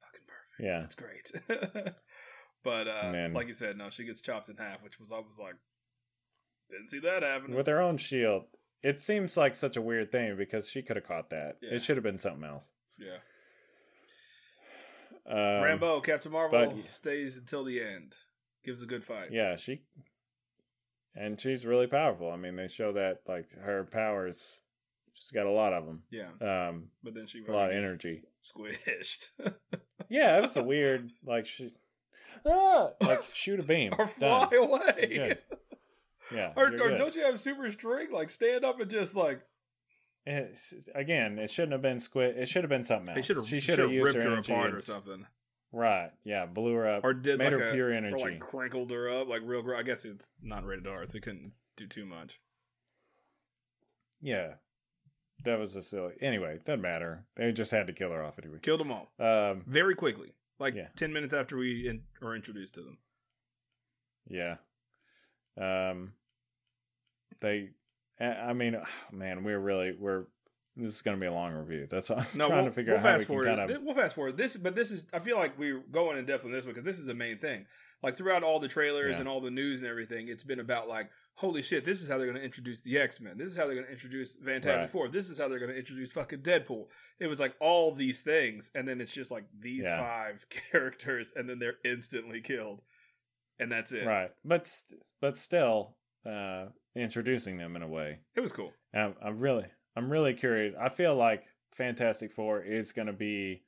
"Fucking perfect. yeah, That's great." but uh, like you said, no, she gets chopped in half, which was I was like, didn't see that happening. with her own shield. It seems like such a weird thing because she could have caught that. Yeah. It should have been something else. yeah, Um, Rambeau, Captain Marvel but- stays until the end. Gives a good fight. Yeah, she and she's really powerful. I mean, they show that like her powers. She's got a lot of them. Yeah, Um, but then she a lot of energy. Squished. Yeah, it was a weird like she, ah, like shoot a beam, or fly Done. away. Good. Yeah, Or, or don't you have super strength? Like stand up and just like it's, again, it shouldn't have been squid. It should have been something else. Should have. She should have used ripped her, energy apart and- or something, Right. Yeah. Blew her up. or did made like her a, pure or energy. like crinkled her up, like real. gr- I guess it's not rated R, so they couldn't do too much. yeah. That was a silly. Anyway, doesn't matter. They just had to kill her off anyway. Killed them all Um. very quickly, like Yeah. ten minutes after we in, were introduced to them. Yeah. Um. They. I mean, man, we're really we're. This is going to be a long review. That's I'm No, trying we'll, to figure we'll out how we fast can forward. kind of. We'll fast forward this, but this is. I feel like we're going in depth on this one because this is the main thing. Like throughout all the trailers Yeah. and all the news and everything, it's been about like, holy shit, this is how they're going to introduce the X Men. This is how they're going to introduce Fantastic Right. Four. This is how they're going to introduce fucking Deadpool. It was like all these things, and then it's just like these Yeah. five characters, and then they're instantly killed, and that's it. Right, but st- but still, uh, introducing them in a way. It was cool. And I'm, I'm really, I'm really curious. I feel like Fantastic Four is going to be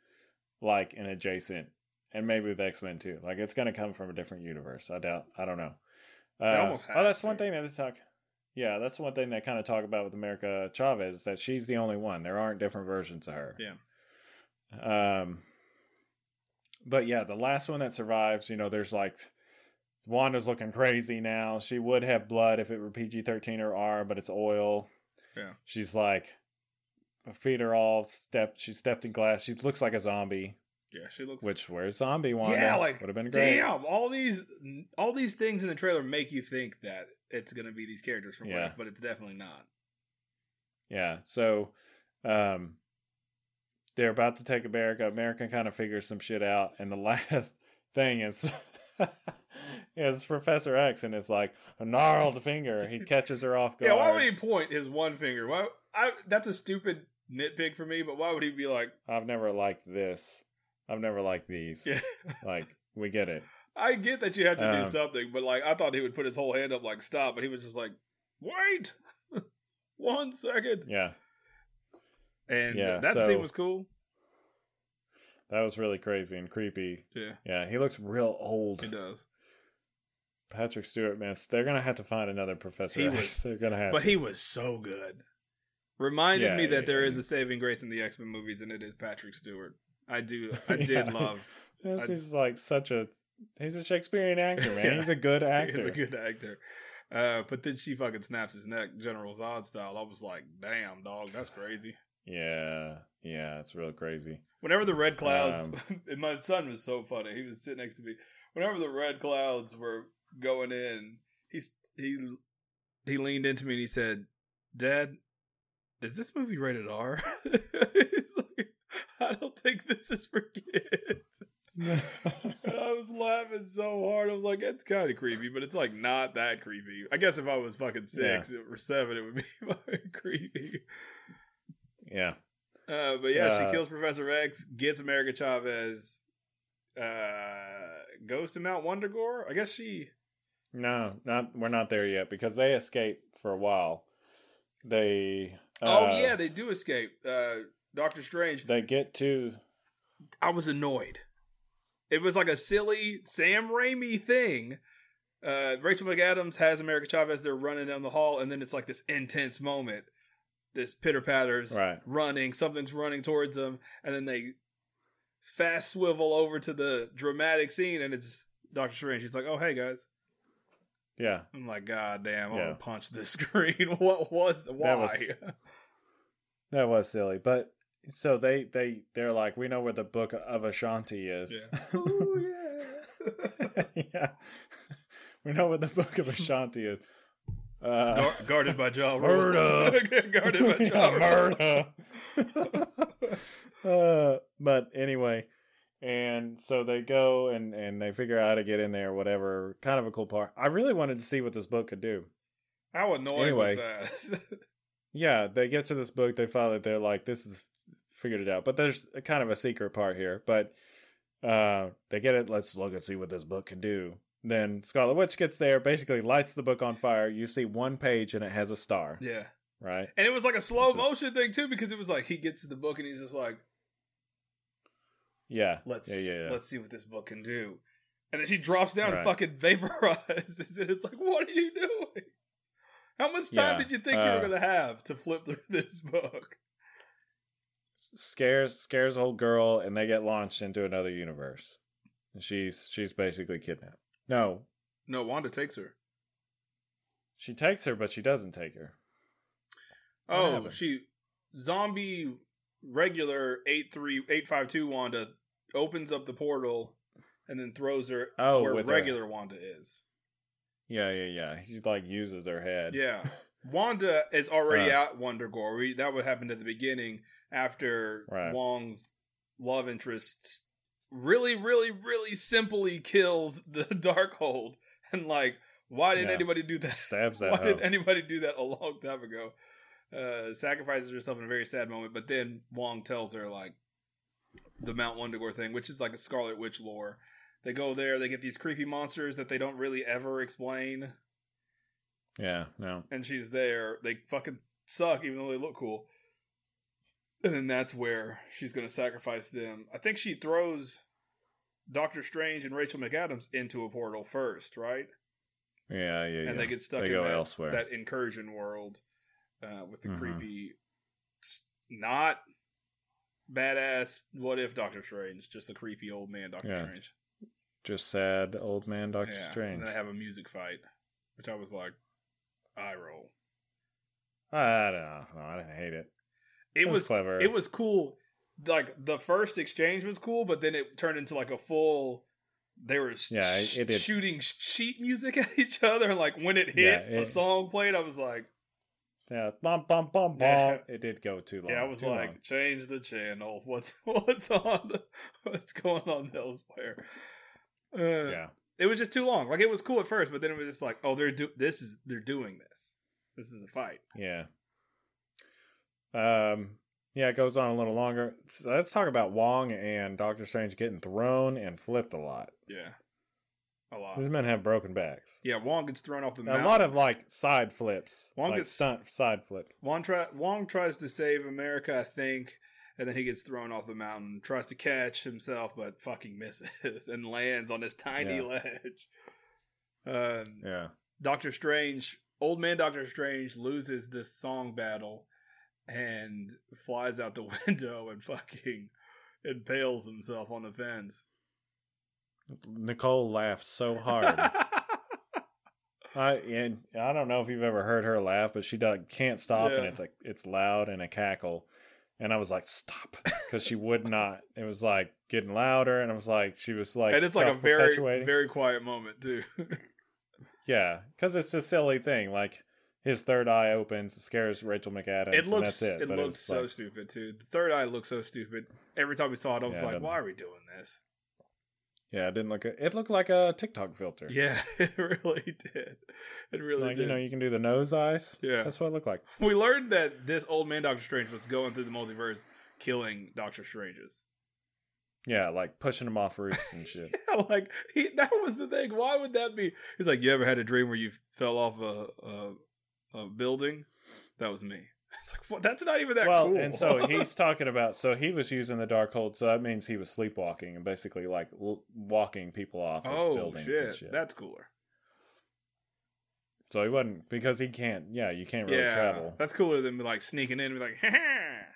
like an adjacent, and maybe with X Men too. Like it's going to come from a different universe. I doubt. I don't know. Uh, almost oh, that's to. one thing that they talk. Yeah, that's one thing they kind of talk about with America Chavez that she's the only one. There aren't different versions of her. Yeah. Um. But yeah, the last one that survives, you know, there's like Wanda's looking crazy now. She would have blood if it were PG thirteen or R, but it's oil. Yeah. She's like, her feet are all stepped. She stepped in glass. She looks like a zombie. Yeah, she looks. Which where's zombie Wanda? yeah, like would have been great. Damn, all these all these things in the trailer make you think that it's gonna be these characters from Yeah. If, but it's definitely not. Yeah. So, um, they're about to take America. America kind of figures some shit out, and the last thing is. Is Professor X and it's like a gnarled finger. He catches her off guard. Yeah, why would he point his one finger? Why? I, that's a stupid nitpick for me, but why would he be like? I've never liked this. I've never liked these. Yeah, Like we get it. I get that you have to do Um, something, but like I thought he would put his whole hand up like stop, but he was just like, wait, one second, Yeah, and Yeah, that so- scene was cool. That was really crazy and creepy. Yeah, Yeah, he looks real old. he does. Patrick Stewart, man, they're gonna have to find another Professor He X. was- they're gonna have. But to. he was so good. Reminded Yeah, me that yeah, there yeah. is a saving grace in the X Men movies, and it is Patrick Stewart. I do, I did love. this I- is like such a. He's a Shakespearean actor, man. He's a good actor. He's a good actor. Uh, but then she fucking snaps his neck, General Zod style. I was like, damn, dog, that's crazy. Yeah, yeah, it's real crazy. Whenever the red clouds, Um, and my son was so funny. He was sitting next to me. Whenever the red clouds were going in, he's he he leaned into me and he said, "Dad, is this movie rated R?" He's like, "I don't think this is for kids." I was laughing so hard. I was like, "It's kind of creepy, but it's like not that creepy." I guess if I was fucking six or seven, it would be fucking creepy. yeah, Uh, but yeah, she Uh, kills Professor X, gets America Chavez, uh, goes to Mount Wundagore. I guess she. no, not we're not there yet because they escape for a while. They. oh uh, yeah, they do escape. Uh, Doctor Strange. They get to I was annoyed. It was like a silly Sam Raimi thing. Uh, Rachel McAdams has America Chavez. They're running down the hall, and then it's like this intense moment. This pitter patters, Right. running. Something's running towards them, and then they fast swivel over to the dramatic scene, and it's Doctor Strange. He's like, "Oh, hey guys." yeah. I'm like, God damn, I Yeah. want to punch this screen. what was the why? was- That was silly, but so they they they're like, we know where the book of Ashanti is. Yeah. Ooh, yeah. yeah. We know where the book of Ashanti is. Uh, Guard- guarded by Ja Rule. Murder. guarded by Ja Rule. Murder. uh, but anyway, and so they go and and they figure out how to get in there, whatever. Kind of a cool part. I really wanted to see what this book could do. How annoying Anyway. was that? Yeah, they get to this book, they follow it, they're like, this is figured it out. But there's a kind of a secret part here. But uh they get it, let's look and see what this book can do. Then Scarlet Witch gets there, basically lights the book on fire. You see one page and it has a star, yeah. right? And it was like a slow motion thing too, because it was like he gets to the book and he's just like, Yeah. "Let's yeah, yeah, yeah. let's see what this book can do," and then she drops down Right. and fucking vaporizes, and it's like, "What are you doing? How much time did you think you uh, were going to have to flip through this book? scares scares old girl, and they get launched into another universe. And she's she's basically kidnapped. No, No, Wanda takes her. she takes her, but she doesn't take her. What Oh, happened? she zombie regular eight three eight five two Wanda opens up the portal and then throws her Oh, where with her- regular Wanda is. Yeah, yeah, yeah. He like uses her head. Yeah, Wanda is already Uh. at Wundagore. We, that would happen at the beginning after Right. Wong's love interest really, really, really simply kills the Darkhold. And like, why didn't Yeah. anybody do that? Stabs that Why hoe. did anybody do that a long time ago? Uh, sacrifices herself in a very sad moment, but then Wong tells her like the Mount Wundagore thing, which is like a Scarlet Witch lore. They go there, they get these creepy monsters that they don't really ever explain, Yeah, no. and she's there. They fucking suck, even though they look cool. And then that's where she's gonna sacrifice them. I think she throws Doctor Strange and Rachel McAdams into a portal first, right? Yeah, yeah, yeah. and they get stuck They in that, elsewhere. that incursion world uh, with the Mhm. creepy, not badass. What if Doctor Strange? Just a creepy old man Doctor Yeah, Strange. Just sad old man Doctor Yeah, Strange. And they have a music fight, which I was like, eye roll. I don't know. No, I didn't hate it. It, was was clever. It was cool. Like the first exchange was cool, but then it turned into like a full. They were Yeah, shooting sheet music at each other. Like when it hit, Yeah, the it- song played. I was like, Yeah, bum bum bum bum. Yeah. It did go too long. Yeah, I was like, long. change the channel. What's what's on? What's going on elsewhere? Uh, yeah, it was just too long. Like it was cool at first, but then it was just like, oh, they're do this is they're doing this. This is a fight. yeah. Um, yeah, it goes on a little longer. So let's talk about Wong and Doctor Strange getting thrown and flipped a lot. Yeah, a lot. These men have broken backs. Yeah, Wong gets thrown off the mountain. A lot of like side flips, Wong like gets- stunt side flips. Wong, try, Wong tries to save America, I think, and then he gets thrown off the mountain. Tries to catch himself, but fucking misses and lands on this tiny Yeah. ledge. Um, Yeah, Doctor Strange, old man Doctor Strange loses this song battle and flies out the window and fucking impales himself on the fence. Nicole laughed so hard. I and I don't know if you've ever heard her laugh, but she does, can't stop, and it's like it's loud and a cackle. And I was like, "Stop!" because she would not. It was like getting louder, and I was like, she was like, and it's like a very, very quiet moment too. yeah, because it's a silly thing. Like his third eye opens, scares Rachel McAdams, it and looks, that's it. it looks so like, stupid too. The third eye looks so stupid. Every time we saw it, I was Yeah, like, "Why are we doing this?" yeah, it didn't look. It looked like a TikTok filter. Yeah, it really did. It really like did. you know, you can do the nose eyes. Yeah. that's what it looked like. we learned that this old man Doctor Strange was going through the multiverse, killing Doctor Stranges. Yeah, like pushing him off roofs and shit. Yeah, like he, that was the thing. Why would that be? He's like, you ever had a dream where you fell off a a, a building? That was me. It's like, what? that's not even that well, cool. and so he's talking about. So he was using the Darkhold, so that means he was sleepwalking and basically like l- walking people off of oh buildings shit, and shit. that's cooler. so he wasn't because he can't. Yeah, you can't really yeah, travel. that's cooler than like sneaking in and be like, ha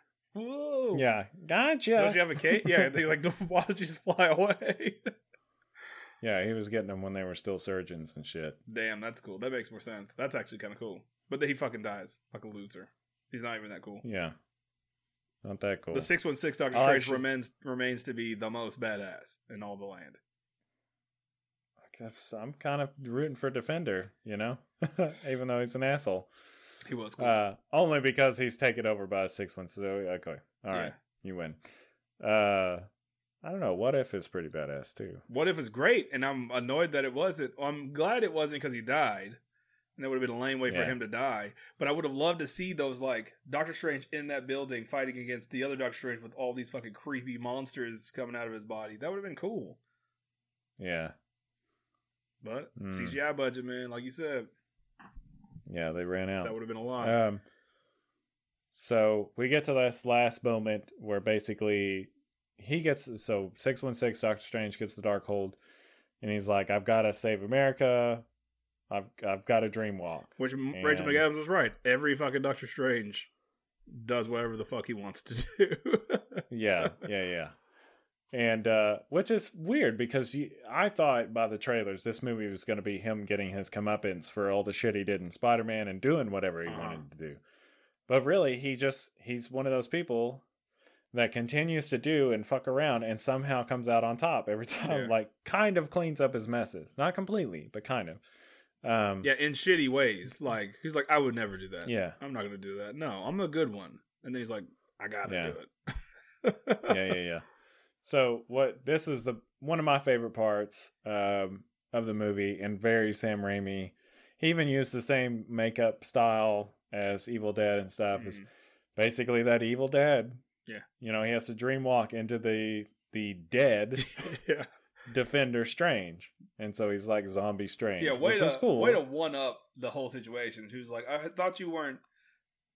whoa, Yeah, gotcha. Don't you have a cape? Yeah, they like, why did you just fly away? yeah, he was getting them when they were still surgeons and shit. Damn, that's cool. That makes more sense. That's actually kind of cool. But then he fucking dies, like a loser. He's not even that cool. Yeah, not that cool. The six one six Doctor I'll Strange actually- remains remains to be the most badass in all the land. I guess I'm kind of rooting for Defender, you know, even though he's an asshole. He was cool. Uh, only because he's taken over by a six one. So okay, all right, Yeah. you win. Uh, I don't know. What if is pretty badass too. what if it's great? And I'm annoyed that it wasn't. I'm glad it wasn't because he died. And that would have been a lame way for him to die. But I would have loved to see those like Doctor Strange in that building fighting against the other Doctor Strange with all these fucking creepy monsters coming out of his body. That would have been cool. Yeah, But Hmm. CGI budget, man, like you said, yeah, they ran out. that would have been a lot. Um, so we get to this last moment where basically he gets so six one six Doctor Strange gets the Darkhold, and he's like, "I've got to save America." I've I've got a dream walk. Which And- Rachel McAdams was right. Every fucking Doctor Strange does whatever the fuck he wants to do. Yeah, yeah, yeah. And uh which is weird because you, I thought by the trailers this movie was going to be him getting his comeuppance for all the shit he did in Spider-Man and doing whatever he Uh-huh. wanted to do. But really, he just he's one of those people that continues to do and fuck around and somehow comes out on top every time Yeah. like kind of cleans up his messes. Not completely, but kind of. Um yeah, in shitty ways. Like he's like, I would never do that. yeah. I'm not gonna do that. No, I'm a good one. And then he's like, I gotta Yeah. do it. yeah, yeah, yeah. So what this is the one of my favorite parts um, of the movie, and very Sam Raimi. He even used the same makeup style as Evil Dead and stuff. It's Mhm. basically that Evil Dead. Yeah. you know, he has to dream walk into the the dead yeah. Defender Strange, and so he's like zombie Strange. Yeah, way which to cool. way to one up the whole situation. She was like, I thought you weren't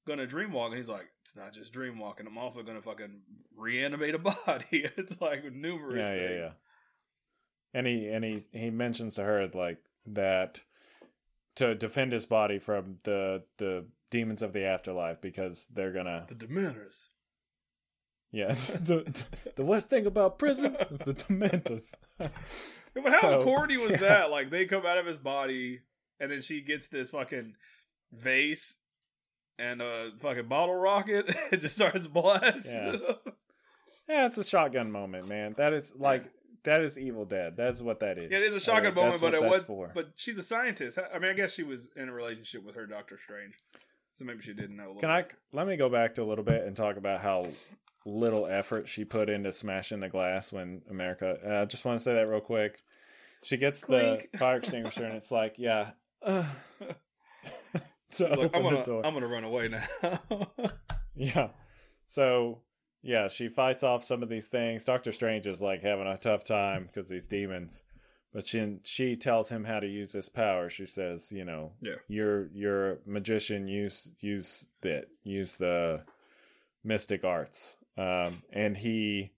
gonna dream walk, and he's like, it's not just dream walking. I'm also gonna fucking reanimate a body. it's like numerous yeah, things. yeah, yeah. And he and he he mentions to her like that to defend his body from the the demons of the afterlife because they're gonna The Dementors. Yeah the, the worst thing about prison is the dementors But how So, corny was yeah. that? Like they come out of his body, and then she gets this fucking vase and a fucking bottle rocket. it just starts blasting. yeah it's a shotgun moment man that is like that is evil dead that's what that is Yeah, it is a shotgun Uh, moment, but it was. for. But she's a scientist. I mean, I guess she was in a relationship with her Doctor Strange, so maybe she didn't know. Can I bit. let me go back to a little bit and talk about how little effort she put into smashing the glass when America? I uh, just want to say that real quick. She gets Clink. the fire extinguisher and it's like, yeah. Uh, to like, I'm gonna. I'm gonna run away now. Yeah. So yeah, she fights off some of these things. Doctor Strange is like having a tough time because these demons. But she she tells him how to use this power. She says, you know, Yeah. you're you're a magician. Use use that. Use the mystic arts. Um, and he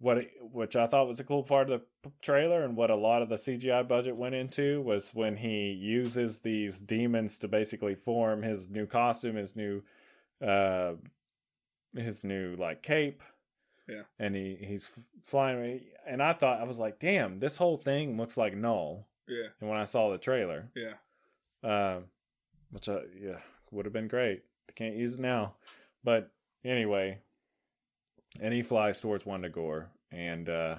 what which I thought was a cool part of the trailer and what a lot of the CGI budget went into was when he uses these demons to basically form his new costume, his new uh his new like cape. Yeah. and he he's flying and i thought i was like damn this whole thing looks like Knull. Yeah, and when i saw the trailer. Yeah. um which I, yeah would have been great. They can't use it now. But anyway and he flies towards Wundagore and uh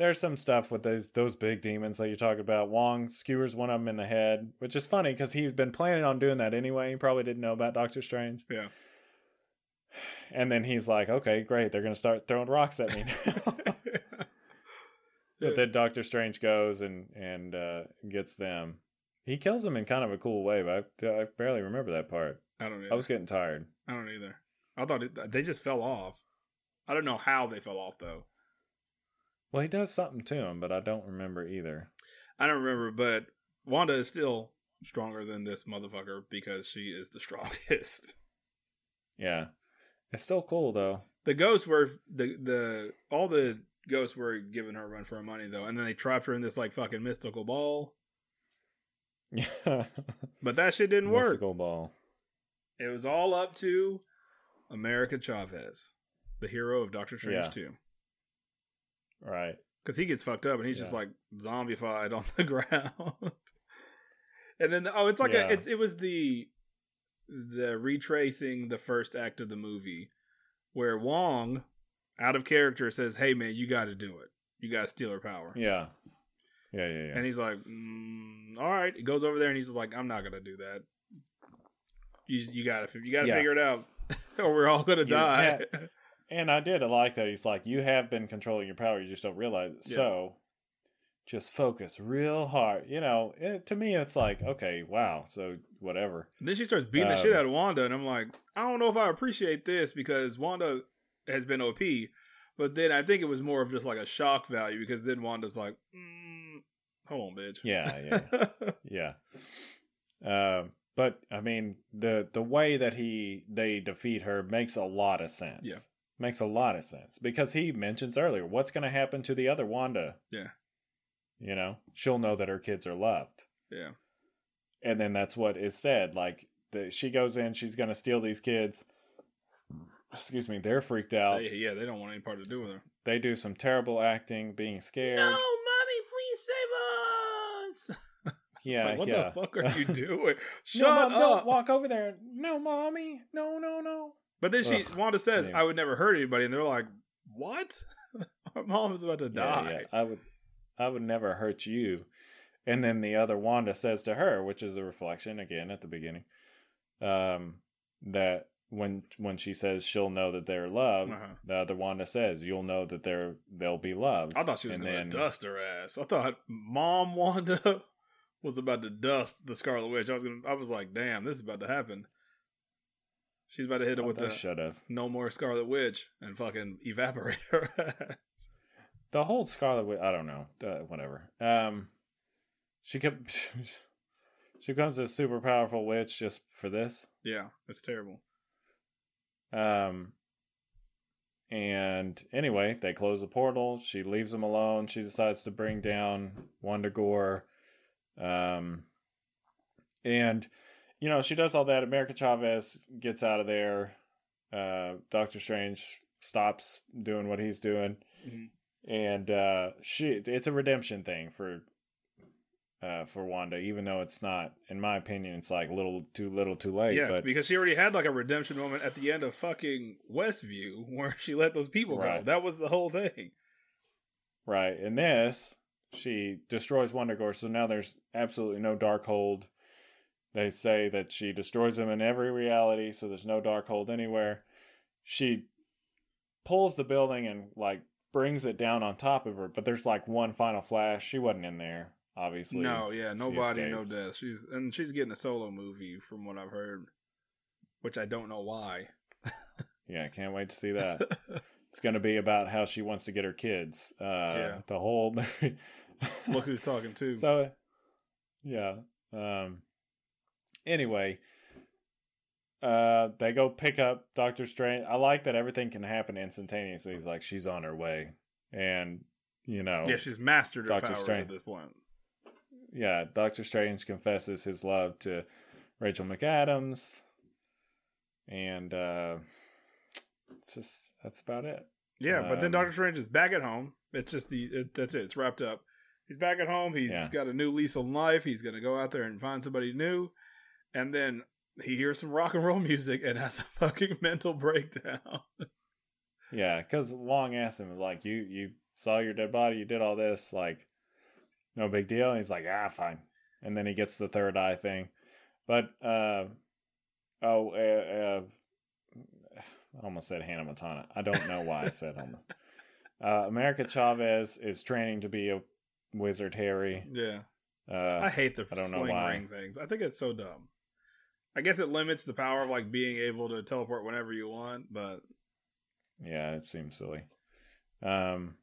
there's some stuff with those those big demons that you're talking about. Wong skewers one of them in the head, which is funny because he's been planning on doing that anyway. He probably didn't know about Doctor Strange. Yeah. And then he's like, "Okay, great. They're going to start throwing rocks at me." now." but then Doctor Strange goes and and uh, gets them. He kills them in kind of a cool way, but I, I barely remember that part. I don't know. I was getting tired. I don't either. I thought it, they just fell off. I don't know how they fell off though. Well, he does something to him, but I don't remember either. I don't remember, but Wanda is still stronger than this motherfucker because she is the strongest. Yeah, it's still cool though. The ghosts were the the all the ghosts were giving her a run for her money though, and then they trapped her in this like fucking mystical ball. Yeah, But that shit didn't work. mystical ball. It was all up to America Chavez, the hero of Doctor Strange Yeah. Two, Right. because he gets fucked up and he's just like zombified on the ground. and then oh, it's like Yeah. a it's it was the the retracing the first act of the movie where Wong out of character says, "Hey man, you got to do it. You got to steal her power." Yeah. Yeah, yeah, yeah. And he's like, mm, "All right." He goes over there and he's like, "I'm not gonna do that. You you got to you got to Yeah. figure it out, or we're all gonna die." And I did like that. He's like, you have been controlling your power, you just don't realize it. Yeah. So just focus real hard. You know, it, to me, it's like, okay, wow. So whatever. And then she starts beating the Um, shit out of Wanda, and I'm like, I don't know if I appreciate this because Wanda has been OP, but then I think it was more of just like a shock value because then Wanda's like, mm, hold on, bitch. Yeah, yeah, yeah. Um, but I mean, the the way that he they defeat her makes a lot of sense. Yeah. Makes a lot of sense because he mentions earlier what's going to happen to the other Wanda. Yeah. you know, she'll know that her kids are loved. yeah. and then that's what is said. Like the, she goes in, she's going to steal these kids. Excuse me, they're freaked out. They- yeah, they don't want any part to do with her. They do some terrible acting, being scared. No, mommy, please save us! yeah, like, what yeah. the fuck are you doing? Shut no, Mom, up! don't walk over there. No, mommy. No, no, no. But then she Ugh. Wanda says, Yeah. "I would never hurt anybody," and they're like, "What? Our mom is about to die." yeah. I would, I would never hurt you. And then the other Wanda says to her, which is a reflection again at the beginning, um, that when when she says she'll know that they're loved, Uh-huh. the other Wanda says you'll know that they're they'll be loved. I thought she was and going then to dust her ass. I thought Mom Wanda was about to dust the Scarlet Witch. I was gonna. I was like, "Damn, this is about to happen." She's about to hit her with they the should have. "No more Scarlet Witch" and fucking evaporate her ass. The whole Scarlet Witch, I don't know, uh, whatever. Um, she kept, she becomes a super powerful witch just for this. Yeah, it's terrible. Um, and anyway, they close the portal. She leaves them alone. She decides to bring down Wundagore. Um, and you know she does all that. America Chavez gets out of there. Uh, Doctor Strange stops doing what he's doing, Mhm. and uh, she it's a redemption thing for uh, for Wanda, even though it's not, in my opinion, it's like little too little too late. yeah, but because she already had like a redemption moment at the end of fucking Westview where she let those people go. That was the whole thing. Right. In this, she destroys Wundagore, so now there's absolutely no Darkhold. They say that she destroys them in every reality, so there's no Darkhold anywhere. She pulls the building and like brings it down on top of her, but there's like one final flash. She wasn't in there, obviously. No, yeah, nobody, no death. She's and she's getting a solo movie from what I've heard, which I don't know why. Yeah, I can't wait to see that. it's going to be about how she wants to get her kids. Uh, Yeah. The whole. Look who's talking to. So, yeah. Um. Anyway, uh, they go pick up Doctor Strange. I like that everything can happen instantaneously. He's like, she's on her way, and you know, yeah, she's mastered her Doctor powers Strange. at this point. yeah. Doctor Strange confesses his love to Rachel McAdams, and uh, it's just that's about it. Yeah, but then Um, Doctor Strange is back at home. It's just the it, that's it. It's wrapped up. He's back at home. He's Yeah. got a new lease on life. He's gonna go out there and find somebody new, and then he hears some rock and roll music and has a fucking mental breakdown. Yeah, because Wong asked him like, "You you saw your dead body, you did all this, like, no big deal." And he's like, "Ah, fine." And then he gets the third eye thing, but uh, oh, uh, uh, I almost said Hannah Montana. I don't know why I said almost. Uh, America Chavez is training to be a wizard. Harry. yeah, Uh, I hate the I don't know why. things. I think it's so dumb. I guess it limits the power of like being able to teleport whenever you want, but Yeah, it seems silly. Um,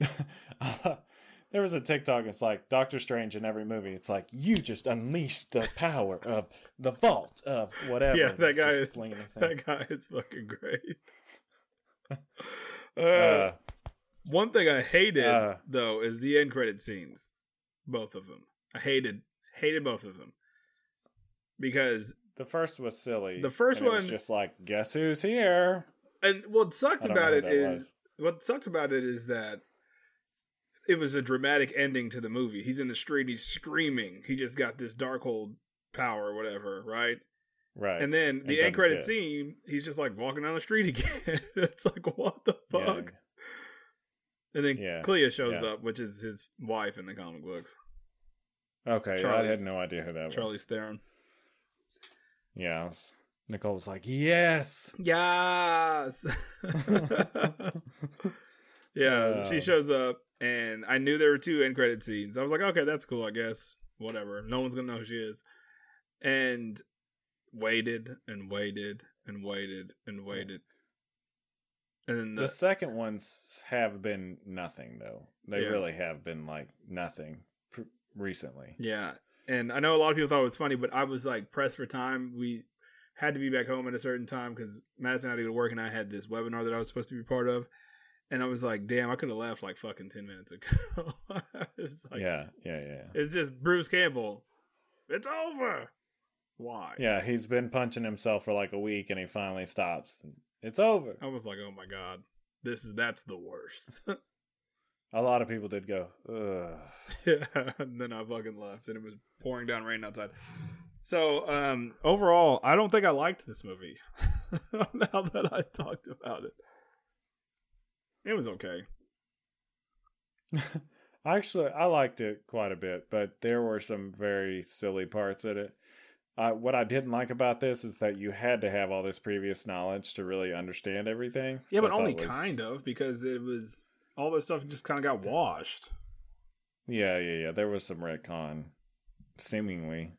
there was a TikTok. It's like Doctor Strange in every movie. It's like you just unleashed the power of the vault of whatever. Yeah, that guy is- slinging his hand. that guy is fucking great. uh, Uh, One thing I hated Uh, though is the end credit scenes, both of them. I hated hated both of them because the first was silly. The first it was one- just like, guess who's here? and what sucked I don't know about it is was. what sucked about it is that it was a dramatic ending to the movie. He's in the street, he's screaming. He just got this Darkhold power or whatever, right? Right. And then the end credit fit. scene, he's just like walking down the street again. it's like what the yeah. fuck? And then Yeah, Clea shows yeah. up, which is his wife in the comic books. Okay, I had no idea who that was. Charlize. Theron. Yeah, was, Nicole was like, yes. Yes. yeah, she shows up, and I knew there were two end credit scenes. I was like, okay, that's cool, I guess. Whatever. No one's gonna know who she is. And waited and waited and waited and waited. And then The the, second ones have been nothing, though. They Yeah. really have been like nothing pr- recently. yeah, and I know a lot of people thought it was funny, but I was like pressed for time. We had to be back home at a certain time because Madison had to go to work, and I had this webinar that I was supposed to be part of. And I was like, damn, I could have left like fucking 10 minutes ago. it was like, yeah, yeah, yeah. it's just Bruce Campbell It's over. Why? Yeah, he's been punching himself for like a week, and he finally stops. It's over. I was like, oh my god, this is that's the worst. A lot of people did go, ugh. yeah, and then I fucking left, and it was pouring down rain outside. So um, overall, I don't think I liked this movie. now that I talked about it, it was okay. Actually, I liked it quite a bit, but there were some very silly parts in it. Uh, what I didn't like about this is that you had to have all this previous knowledge to really understand everything. Yeah, but only was- kind of because it was all this stuff just kind of got washed. Yeah, yeah, yeah. There was some retcon, seemingly.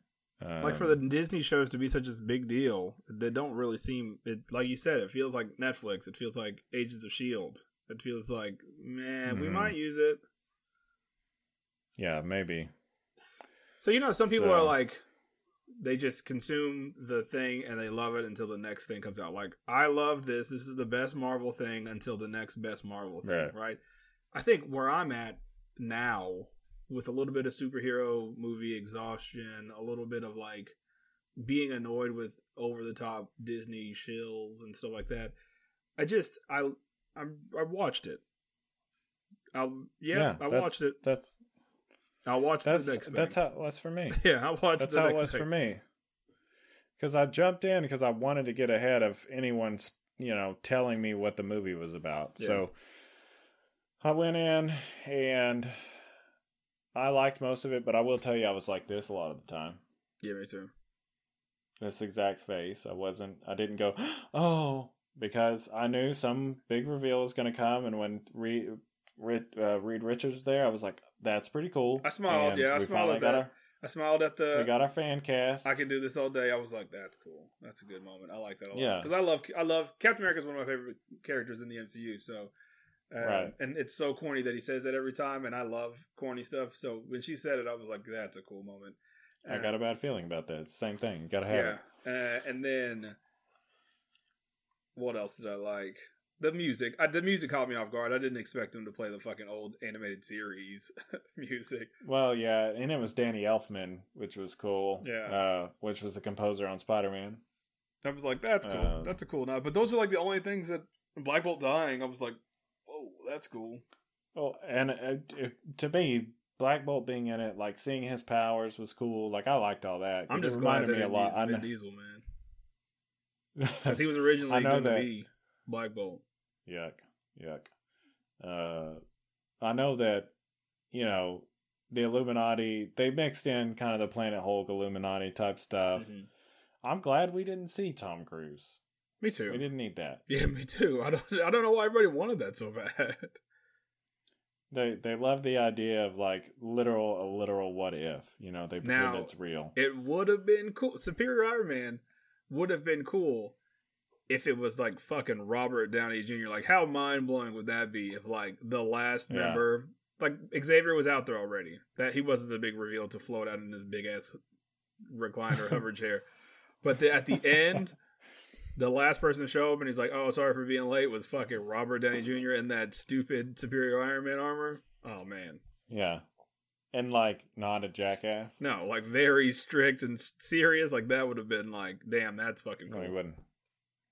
Um, like for the Disney shows to be such a big deal, they don't really seem it. Like you said, it feels like Netflix. It feels like Agents of Shield. It feels like man, we Mhm. might use it. yeah, maybe. So you know, some people So- are like, they just consume the thing and they love it until the next thing comes out. Like, I love this. This is the best Marvel thing until the next best Marvel thing, Right. right? I think where I'm at now, with a little bit of superhero movie exhaustion, a little bit of like being annoyed with over the top Disney shills and stuff like that. I just I I, I watched it. I yeah, I watched it. That's I'll watch the that's thing. that's how it was for me. Yeah, I watched the That's how it was thing. for me. Because I jumped in because I wanted to get ahead of anyone's, you know, telling me what the movie was about. Yeah. So I went in and I liked most of it, but I will tell you, I was like this a lot of the time. Yeah, me too. This exact face. I wasn't. I didn't go, oh, because I knew some big reveal was going to come, and when Reed, Reed, uh, Reed Richards was there, I was like, that's pretty cool. I smiled, And yeah, I smiled at that. our I smiled at the. we got our fan cast. I can do this all day. I was like, "That's cool. That's a good moment. I like that a lot." Yeah. because I love I love Captain America is one of my favorite characters in the MCU. So, uh, Right. and it's so corny that he says that every time, and I love corny stuff. So when she said it, I was like, "That's a cool moment." I Uh, got a bad feeling about that. Same thing. Got to have yeah, it. uh, and then what else did I like? The music. I, the music caught me off guard. I didn't expect them to play the fucking old animated series music. Well, yeah, and it was Danny Elfman, which was cool. Yeah. Uh, which was the composer on Spider Man. I was like, "That's cool. Um, that's a cool night." But those are like the only things that Black Bolt dying. I was like, "Oh, that's cool." Well, and uh, to me, Black Bolt being in it, like seeing his powers was cool. Like I liked all that I'm it just glad reminded that me a lot. Vin I know, Diesel, man, because he was originally I know going to that- be Black Bolt. Yuck, yuck. Uh, I know that you know the Illuminati. They mixed in kind of the Planet Hulk Illuminati type stuff. Mhm. I'm glad we didn't see Tom Cruise. Me too. We didn't need that. Yeah, me too. I don't. I don't know why everybody wanted that so bad. They they love the idea of like literal a literal what if. You know, they pretend Now- it's real. It would have been cool. Superior Iron Man would have been cool if it was like fucking Robert Downey Jr. Like, how mind blowing would that be if like the last Yeah. member, like Xavier was out there already. That he wasn't the big reveal to float out in his big ass recliner hover chair. But the, at the end, the last person to show up and he's like, "Oh, sorry for being late," was fucking Robert Downey Jr. in that stupid Superior Iron Man armor. Oh man, Yeah. And like not a jackass. no, like very strict and serious. Like that would have been like, damn, that's fucking No, cool. he wouldn't.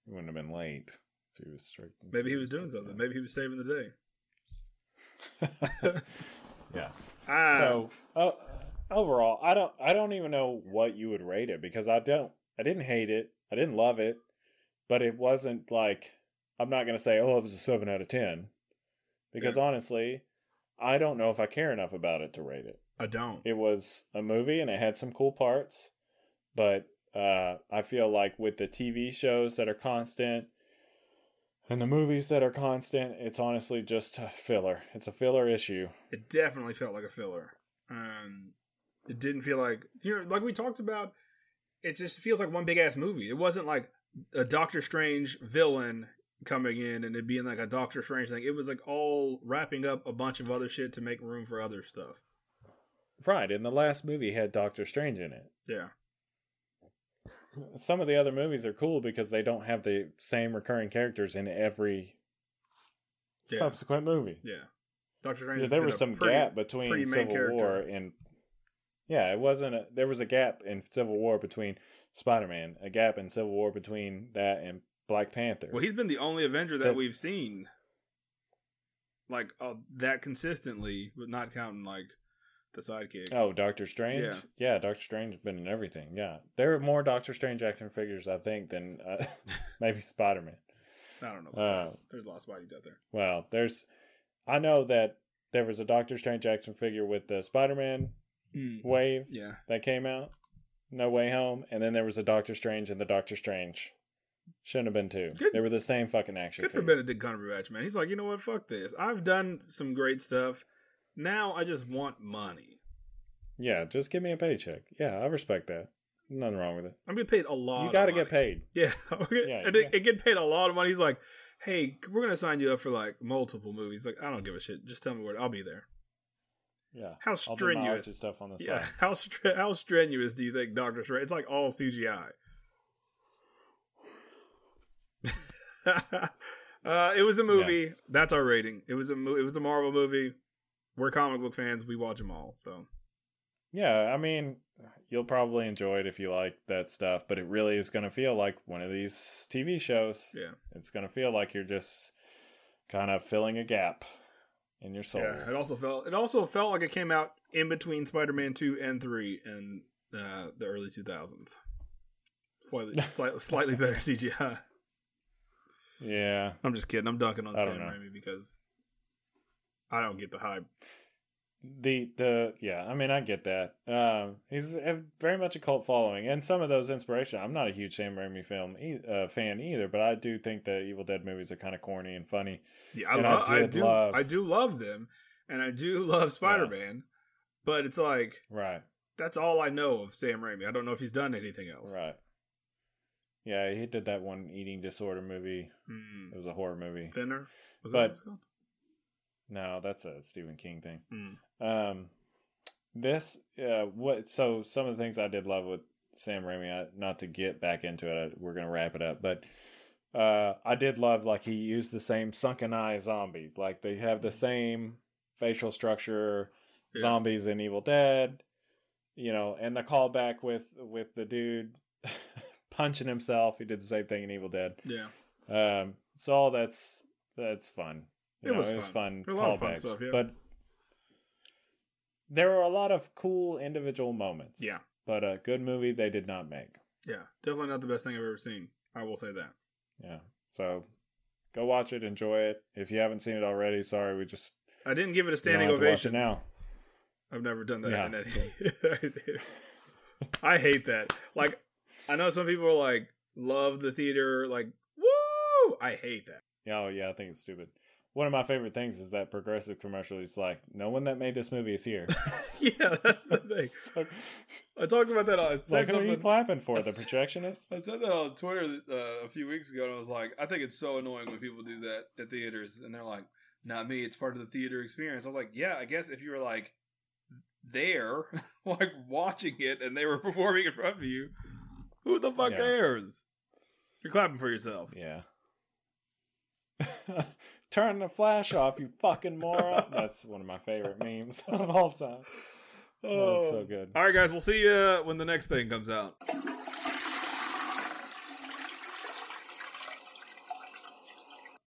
He wouldn't have been late if he was strict. and Maybe he was doing but, something. Maybe he was saving the day. yeah. yeah. Ah, So uh, overall, I don't. I don't even know what you would rate it because I don't. I didn't hate it. I didn't love it, but it wasn't like I'm not gonna say, oh, it was a seven out of ten, because honestly, I don't know if I care enough about it to rate it. I don't. it was a movie and it had some cool parts, but uh, I feel like with the TV shows that are constant and the movies that are constant, it's honestly just a filler. It's a filler issue. It definitely felt like a filler. Um, it didn't feel like you know, like we talked about. It just feels like one big ass movie. It wasn't like a Doctor Strange villain coming in and it being like a Doctor Strange thing. It was like all wrapping up a bunch of other shit to make room for other stuff. Right, and the last movie had Doctor Strange in it. Yeah, Some of the other movies are cool because they don't have the same recurring characters in every Yeah. subsequent movie. yeah. Doctor Strange. Yeah, there was some pretty- gap between Civil character. War and Yeah, it wasn't. A, there was a gap in Civil War between Spider Man, a gap in Civil War between that and Black Panther. Well, he's been the only Avenger that That- we've seen like uh, that consistently, but not counting like the sidekicks. Oh, Doctor Strange. Yeah. Yeah, Doctor Strange has been in everything. Yeah, there are more Doctor Strange action figures, I think, than uh, maybe Spider Man. I don't know. Uh, There's a lot of Spideys out there. Well, there's, I know that there was a Doctor Strange action figure with the Spider Man wave Yeah, that came out, No Way Home, and then there was a Doctor Strange and the Doctor Strange. Shouldn't have been two. Good- They were the same fucking action good for figure. Benedict Cumberbatch, man. He's like, you know what? Fuck this. I've done some great stuff. Now I just want money. Yeah, just give me a paycheck. Yeah, I respect that. Nothing wrong with it. I'm getting paid a lot. You got to get paid. Yeah, Yeah, and yeah. it, it get paid a lot of money. He's like, "Hey, we're gonna sign you up for like multiple movies." Like, I don't give a shit. Just tell me where. I'll be there. Yeah. How I'll do my strenuous? stuff on the Yeah, side. how stre- how strenuous do you think Doctor Strange? It's like all CGI. uh, it was a movie. That's our rating. It was a mo- it was a Marvel movie. We're comic book fans. We watch them all. So Yeah, I mean, you'll probably enjoy it if you like that stuff, but it really is going to feel like one of these TV shows. yeah, It's going to feel like you're just kind of filling a gap in your soul. yeah. It also felt it also felt like it came out in between Spider Man two and three in uh, the early two thousands. Slightly, slightly, slightly better CGI. Yeah. I'm just kidding. I'm dunking on Sam. Raimi because I don't get the hype. The the yeah, I mean I get that. Um, he's very much a cult following, and some of those inspiration. I'm not a huge Sam Raimi film e- uh, fan either, but I do think the Evil Dead movies are kind of corny and funny. Yeah, I, And I lo- I, did do. love- I do love them, and I do love Spider Man. But it's like Right, that's all I know of Sam Raimi. I don't know if he's done anything else. right. Yeah, he did that one eating disorder movie. Mm. It was a horror movie. Thinner. Was But- that what it's called? No, that's a Stephen King thing. Mm. Um, this uh, what? So some of the things I did love with Sam Raimi, I, not to get back into it, I, we're gonna wrap it up, but uh, I did love like he used the same sunken eye zombies, like they have the same facial structure Yeah. zombies in Evil Dead, you know, and the callback with with the dude punching himself. He did the same thing in Evil Dead. Yeah. Um, so all that's that's fun. You It know, was it was fun. fun. There a lot of fun callbacks, stuff, yeah. But there were a lot of cool individual moments. Yeah. But a good movie they did not make. Yeah. Definitely not the best thing I've ever seen. I will say that. Yeah. So go watch it, enjoy it. If you haven't seen it already, sorry, we just I didn't give it a standing have to watch ovation. it now. I've never done that Yeah. in any. I hate that. Like, I know some people are like love the theater, like woo. I hate that. Yeah, oh yeah, I think it's stupid. One of my favorite things is that progressive commercial is like, no one that made this movie is here. yeah, that's the thing. so, I talked about that. I it's said like, who are you clapping for? The projectionist? I said that on Twitter uh, a few weeks ago, and I was like, I think it's so annoying when people do that at theaters, and they're like, "Not me. It's part of the theater experience." I was like, "Yeah, I guess if you were like there, like watching it, and they were performing in front of you, who the fuck Yeah. cares? You're clapping for yourself." Yeah. Turn the flash off, you fucking moron. That's one of my favorite memes of all time. Oh, it's so good. All right, guys, we'll see you when the next thing comes out.